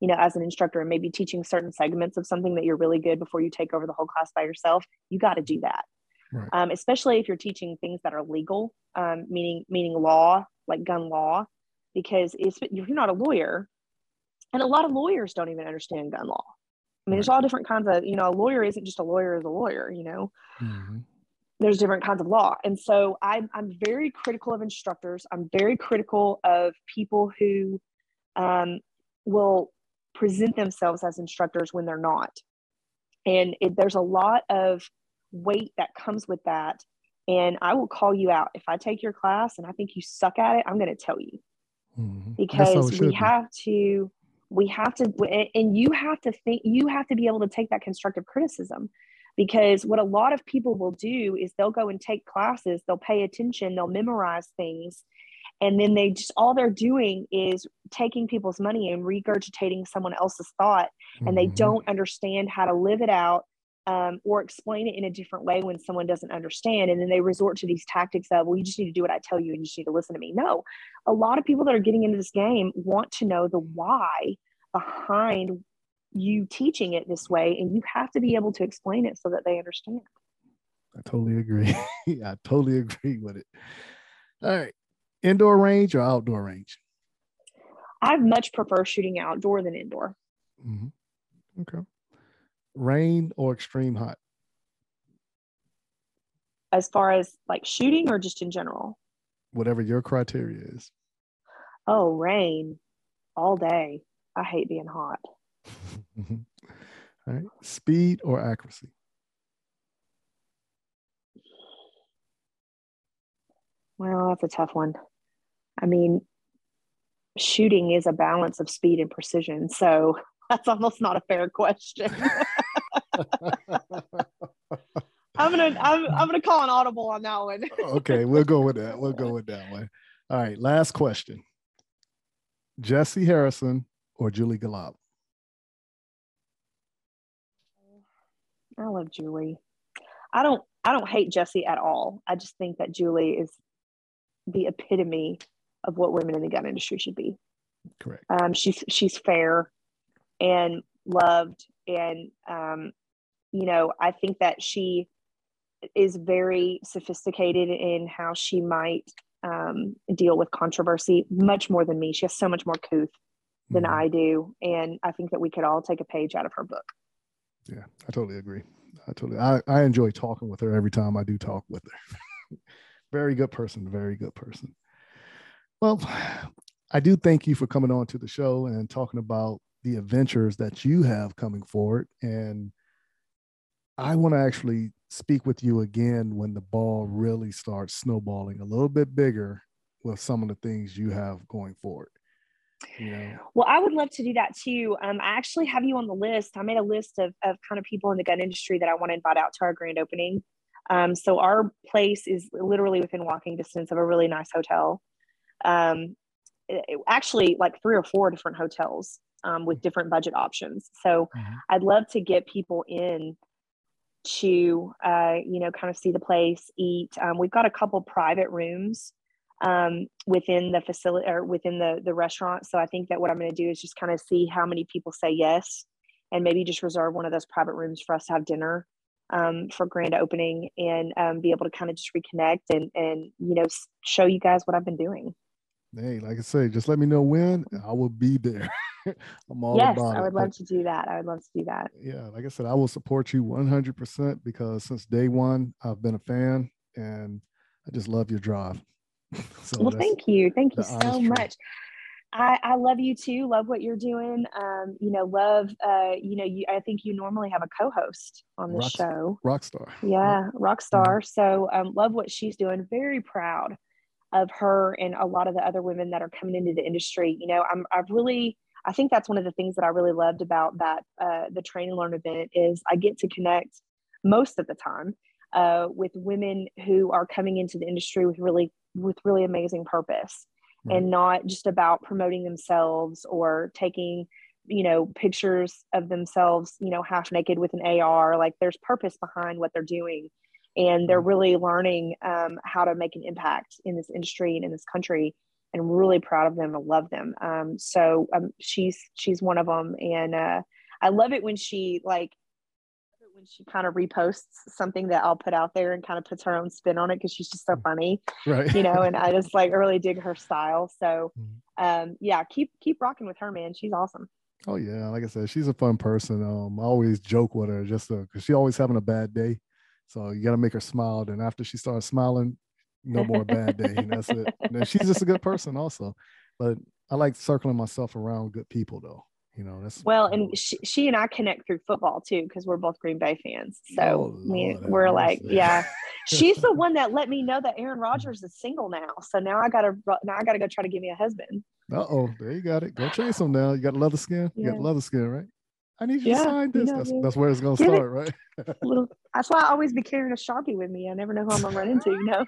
you know, as an instructor and maybe teaching certain segments of something that you're really good before you take over the whole class by yourself, you got to do that. Right. Um, especially if you're teaching things that are legal, um, meaning meaning law, like gun law, because if you're not a lawyer, and a lot of lawyers don't even understand gun law. I mean, there's all different kinds of, you know, a lawyer isn't just a lawyer as a lawyer, you know. Mm-hmm. There's different kinds of law. And so I'm, I'm very critical of instructors. I'm very critical of people who um, will present themselves as instructors when they're not. And it, there's a lot of weight that comes with that. And I will call you out. If I take your class and I think you suck at it, I'm going to tell you. Mm-hmm. Because we have to we have to and you have to think you have to be able to take that constructive criticism because what a lot of people will do is they'll go and take classes they'll pay attention they'll memorize things and then they just all they're doing is taking people's money and regurgitating someone else's thought and they mm-hmm. don't understand how to live it out um, or explain it in a different way when someone doesn't understand. And then they resort to these tactics of, well, you just need to do what I tell you and you just need to listen to me. No, a lot of people that are getting into this game want to know the why behind you teaching it this way. And you have to be able to explain it so that they understand. I totally agree. <laughs> I totally agree with it. All right. Indoor range or outdoor range? I much prefer shooting outdoor than indoor. Mm-hmm. Okay rain or extreme hot? As far as like shooting or just in general? Whatever your criteria is. Oh, rain all day. I hate being hot. <laughs> all right. Speed or accuracy? Well, that's a tough one. I mean, shooting is a balance of speed and precision. So <laughs> that's almost not a fair question. <laughs> I'm gonna I'm I'm gonna call an audible on that one. <laughs> okay, we'll go with that. We'll go with that one. All right, last question. Jesse Harrison or Julie Golob? I love Julie. I don't I don't hate Jesse at all. I just think that Julie is the epitome of what women in the gun industry should be. Correct. Um, she's she's fair and loved and um, you know, I think that she is very sophisticated in how she might um, deal with controversy, much more than me. She has so much more couth than mm-hmm. I do, and I think that we could all take a page out of her book. Yeah, I totally agree. I totally. I, I enjoy talking with her every time I do talk with her. <laughs> very good person. Very good person. Well, I do thank you for coming on to the show and talking about the adventures that you have coming forward and I want to actually speak with you again when the ball really starts snowballing a little bit bigger with some of the things you have going forward. You know? Well, I would love to do that too. Um, I actually have you on the list. I made a list of, of kind of people in the gun industry that I want to invite out to our grand opening. Um, so our place is literally within walking distance of a really nice hotel. Um, it, actually, like three or four different hotels um, with different budget options. So mm-hmm. I'd love to get people in to, uh, you know, kind of see the place, eat. Um, we've got a couple private rooms um, within the facility or within the the restaurant. So I think that what I'm going to do is just kind of see how many people say yes, and maybe just reserve one of those private rooms for us to have dinner um, for grand opening and um, be able to kind of just reconnect and and you know show you guys what I've been doing. Hey, like I say, just let me know when I will be there. <laughs> I'm all yes, about I would it. love but, to do that. I would love to do that. Yeah, like I said, I will support you 100% because since day one, I've been a fan and I just love your drive. <laughs> so well, thank you. Thank you so much. I, I love you too. Love what you're doing. Um, you know, love, uh, you know, you, I think you normally have a co-host on the show. Rockstar. Yeah. Rockstar. Mm-hmm. So, um, love what she's doing. Very proud of her and a lot of the other women that are coming into the industry. You know, I'm, I've really, I think that's one of the things that I really loved about that, uh, the train and learn event is I get to connect most of the time uh, with women who are coming into the industry with really, with really amazing purpose right. and not just about promoting themselves or taking, you know, pictures of themselves, you know, half naked with an AR. Like there's purpose behind what they're doing and they're really learning um, how to make an impact in this industry and in this country. And I'm really proud of them and love them. Um, so um, she's she's one of them. And uh, i love it when she like when she kind of reposts something that i'll put out there and kind of puts her own spin on it because she's just so funny right. you know and i <laughs> just like really dig her style. So mm-hmm. um, yeah keep keep rocking with her man. She's awesome. Oh yeah. Like i said she's a fun person. Um, i always joke with her just because she always having a bad day so you got to make her smile. And after she starts smiling, no more bad day. And that's it. And she's just a good person, also. But I like circling myself around good people, though. You know, that's well, and she, she and I connect through football too because we're both Green Bay fans. So oh, we, we're like, yeah. <laughs> She's the one that let me know that Aaron Rodgers is single now. So now I gotta now I gotta go try to give me a husband. Uh oh, there you got it. Go chase him now. You got leather skin. You yeah. got leather skin, right? I need you yeah, to sign this. You know, that's, that's, where it's gonna start, it, right? <laughs> little, that's why I always be carrying a sharpie with me. I never know who I'm gonna run into. You know.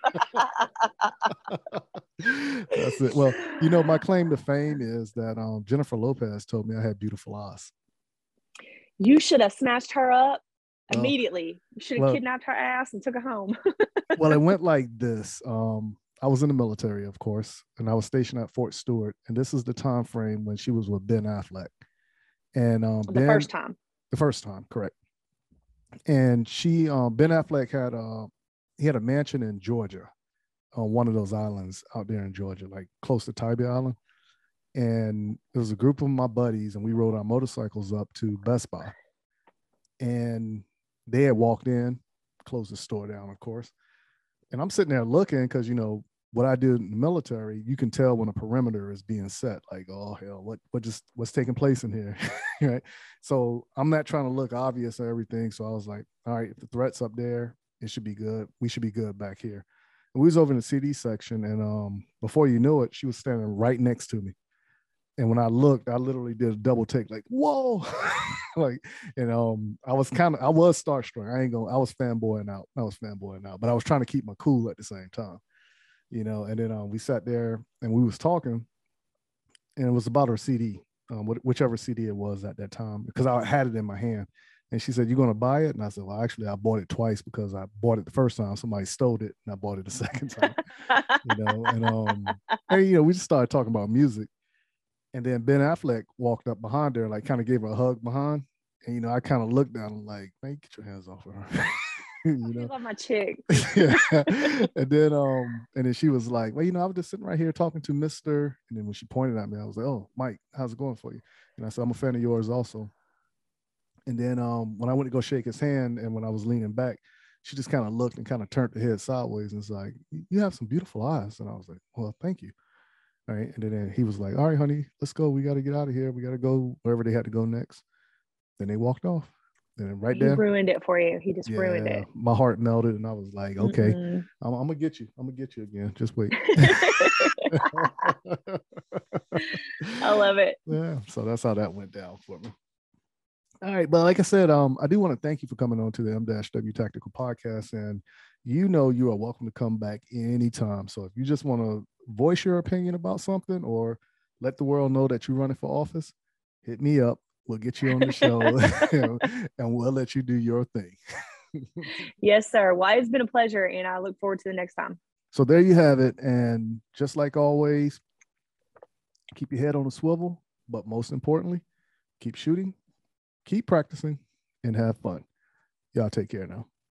<laughs> that's it. Well, you know, my claim to <laughs> fame is that um, Jennifer Lopez told me I had beautiful eyes. You should have smashed her up immediately. you should have well, kidnapped her ass and took her home. well, it went like this. Um, I was in the military, of course, and I was stationed at Fort Stewart, and this is the time frame when she was with Ben Affleck. And um, the ben, first time. The first time, correct. And she, um, Ben Affleck had a he had a mansion in Georgia, on one of those islands out there in Georgia, like close to Tybee Island. And it was a group of my buddies, and we rode our motorcycles up to Best Buy. And they had walked in, closed the store down, of course. And I'm sitting there looking because you know what I did in the military, you can tell when a perimeter is being set, like, oh hell, what what just what's taking place in here? <laughs> right. So I'm not trying to look obvious or everything. So I was like, all right, if the threat's up there, it should be good. We should be good back here. And we was over in the CD section, and um, before you knew it, she was standing right next to me. And when I looked, I literally did a double take, like, whoa. <laughs> like, and um, I was kind of I was starstruck. I ain't going I was fanboying out. I was fanboying out, but I was trying to keep my cool at the same time you know. And then um, we sat there and we was talking, and it was about her CD, um, whichever CD it was at that time, because I had it in my hand. And she said, "You're gonna buy it?" And I said, "Well, actually, I bought it twice because I bought it the first time. Somebody stole it, and I bought it the second <laughs> time. you know, and um, and you know, we just started talking about music, and then Ben Affleck walked up behind her, like kind of gave her a hug behind, and you know, I kind of looked down, and like, "Man, get your hands off of her." <laughs> <laughs> you know, love my chick. yeah. <laughs> And then um, and then she was like, Well, you know, I was just sitting right here talking to Mr. And then when she pointed at me, I was like, Oh, Mike, how's it going for you? And I said, I'm a fan of yours also. And then um, when I went to go shake his hand, and when I was leaning back, she just kind of looked and kind of turned her head sideways and was like, You have some beautiful eyes. And I was like, Well, thank you. All right. And then he was like, All right, honey, let's go. We got to get out of here. We got to go wherever they had to go next. Then they walked off. And right there. he there, ruined it for you. He just yeah, ruined it. My heart melted, and I was like, "Okay, mm I'm, I'm, gonna get you. I'm gonna get you again. Just wait." <laughs> I love it. <laughs> Yeah, so that's how that went down for me. All right, but like I said, um, I do want to thank you for coming on to the M-W Tactical Podcast, and you know you are welcome to come back anytime. So if you just want to voice your opinion about something or let the world know that you're running for office, hit me up. We'll get you on the show <laughs> <laughs> and we'll let you do your thing. <laughs> yes, sir. Why well, it's been a pleasure, and I look forward to the next time. So there you have it. And just like always, keep your head on a swivel, but most importantly, keep shooting, keep practicing, and have fun. Y'all take care now.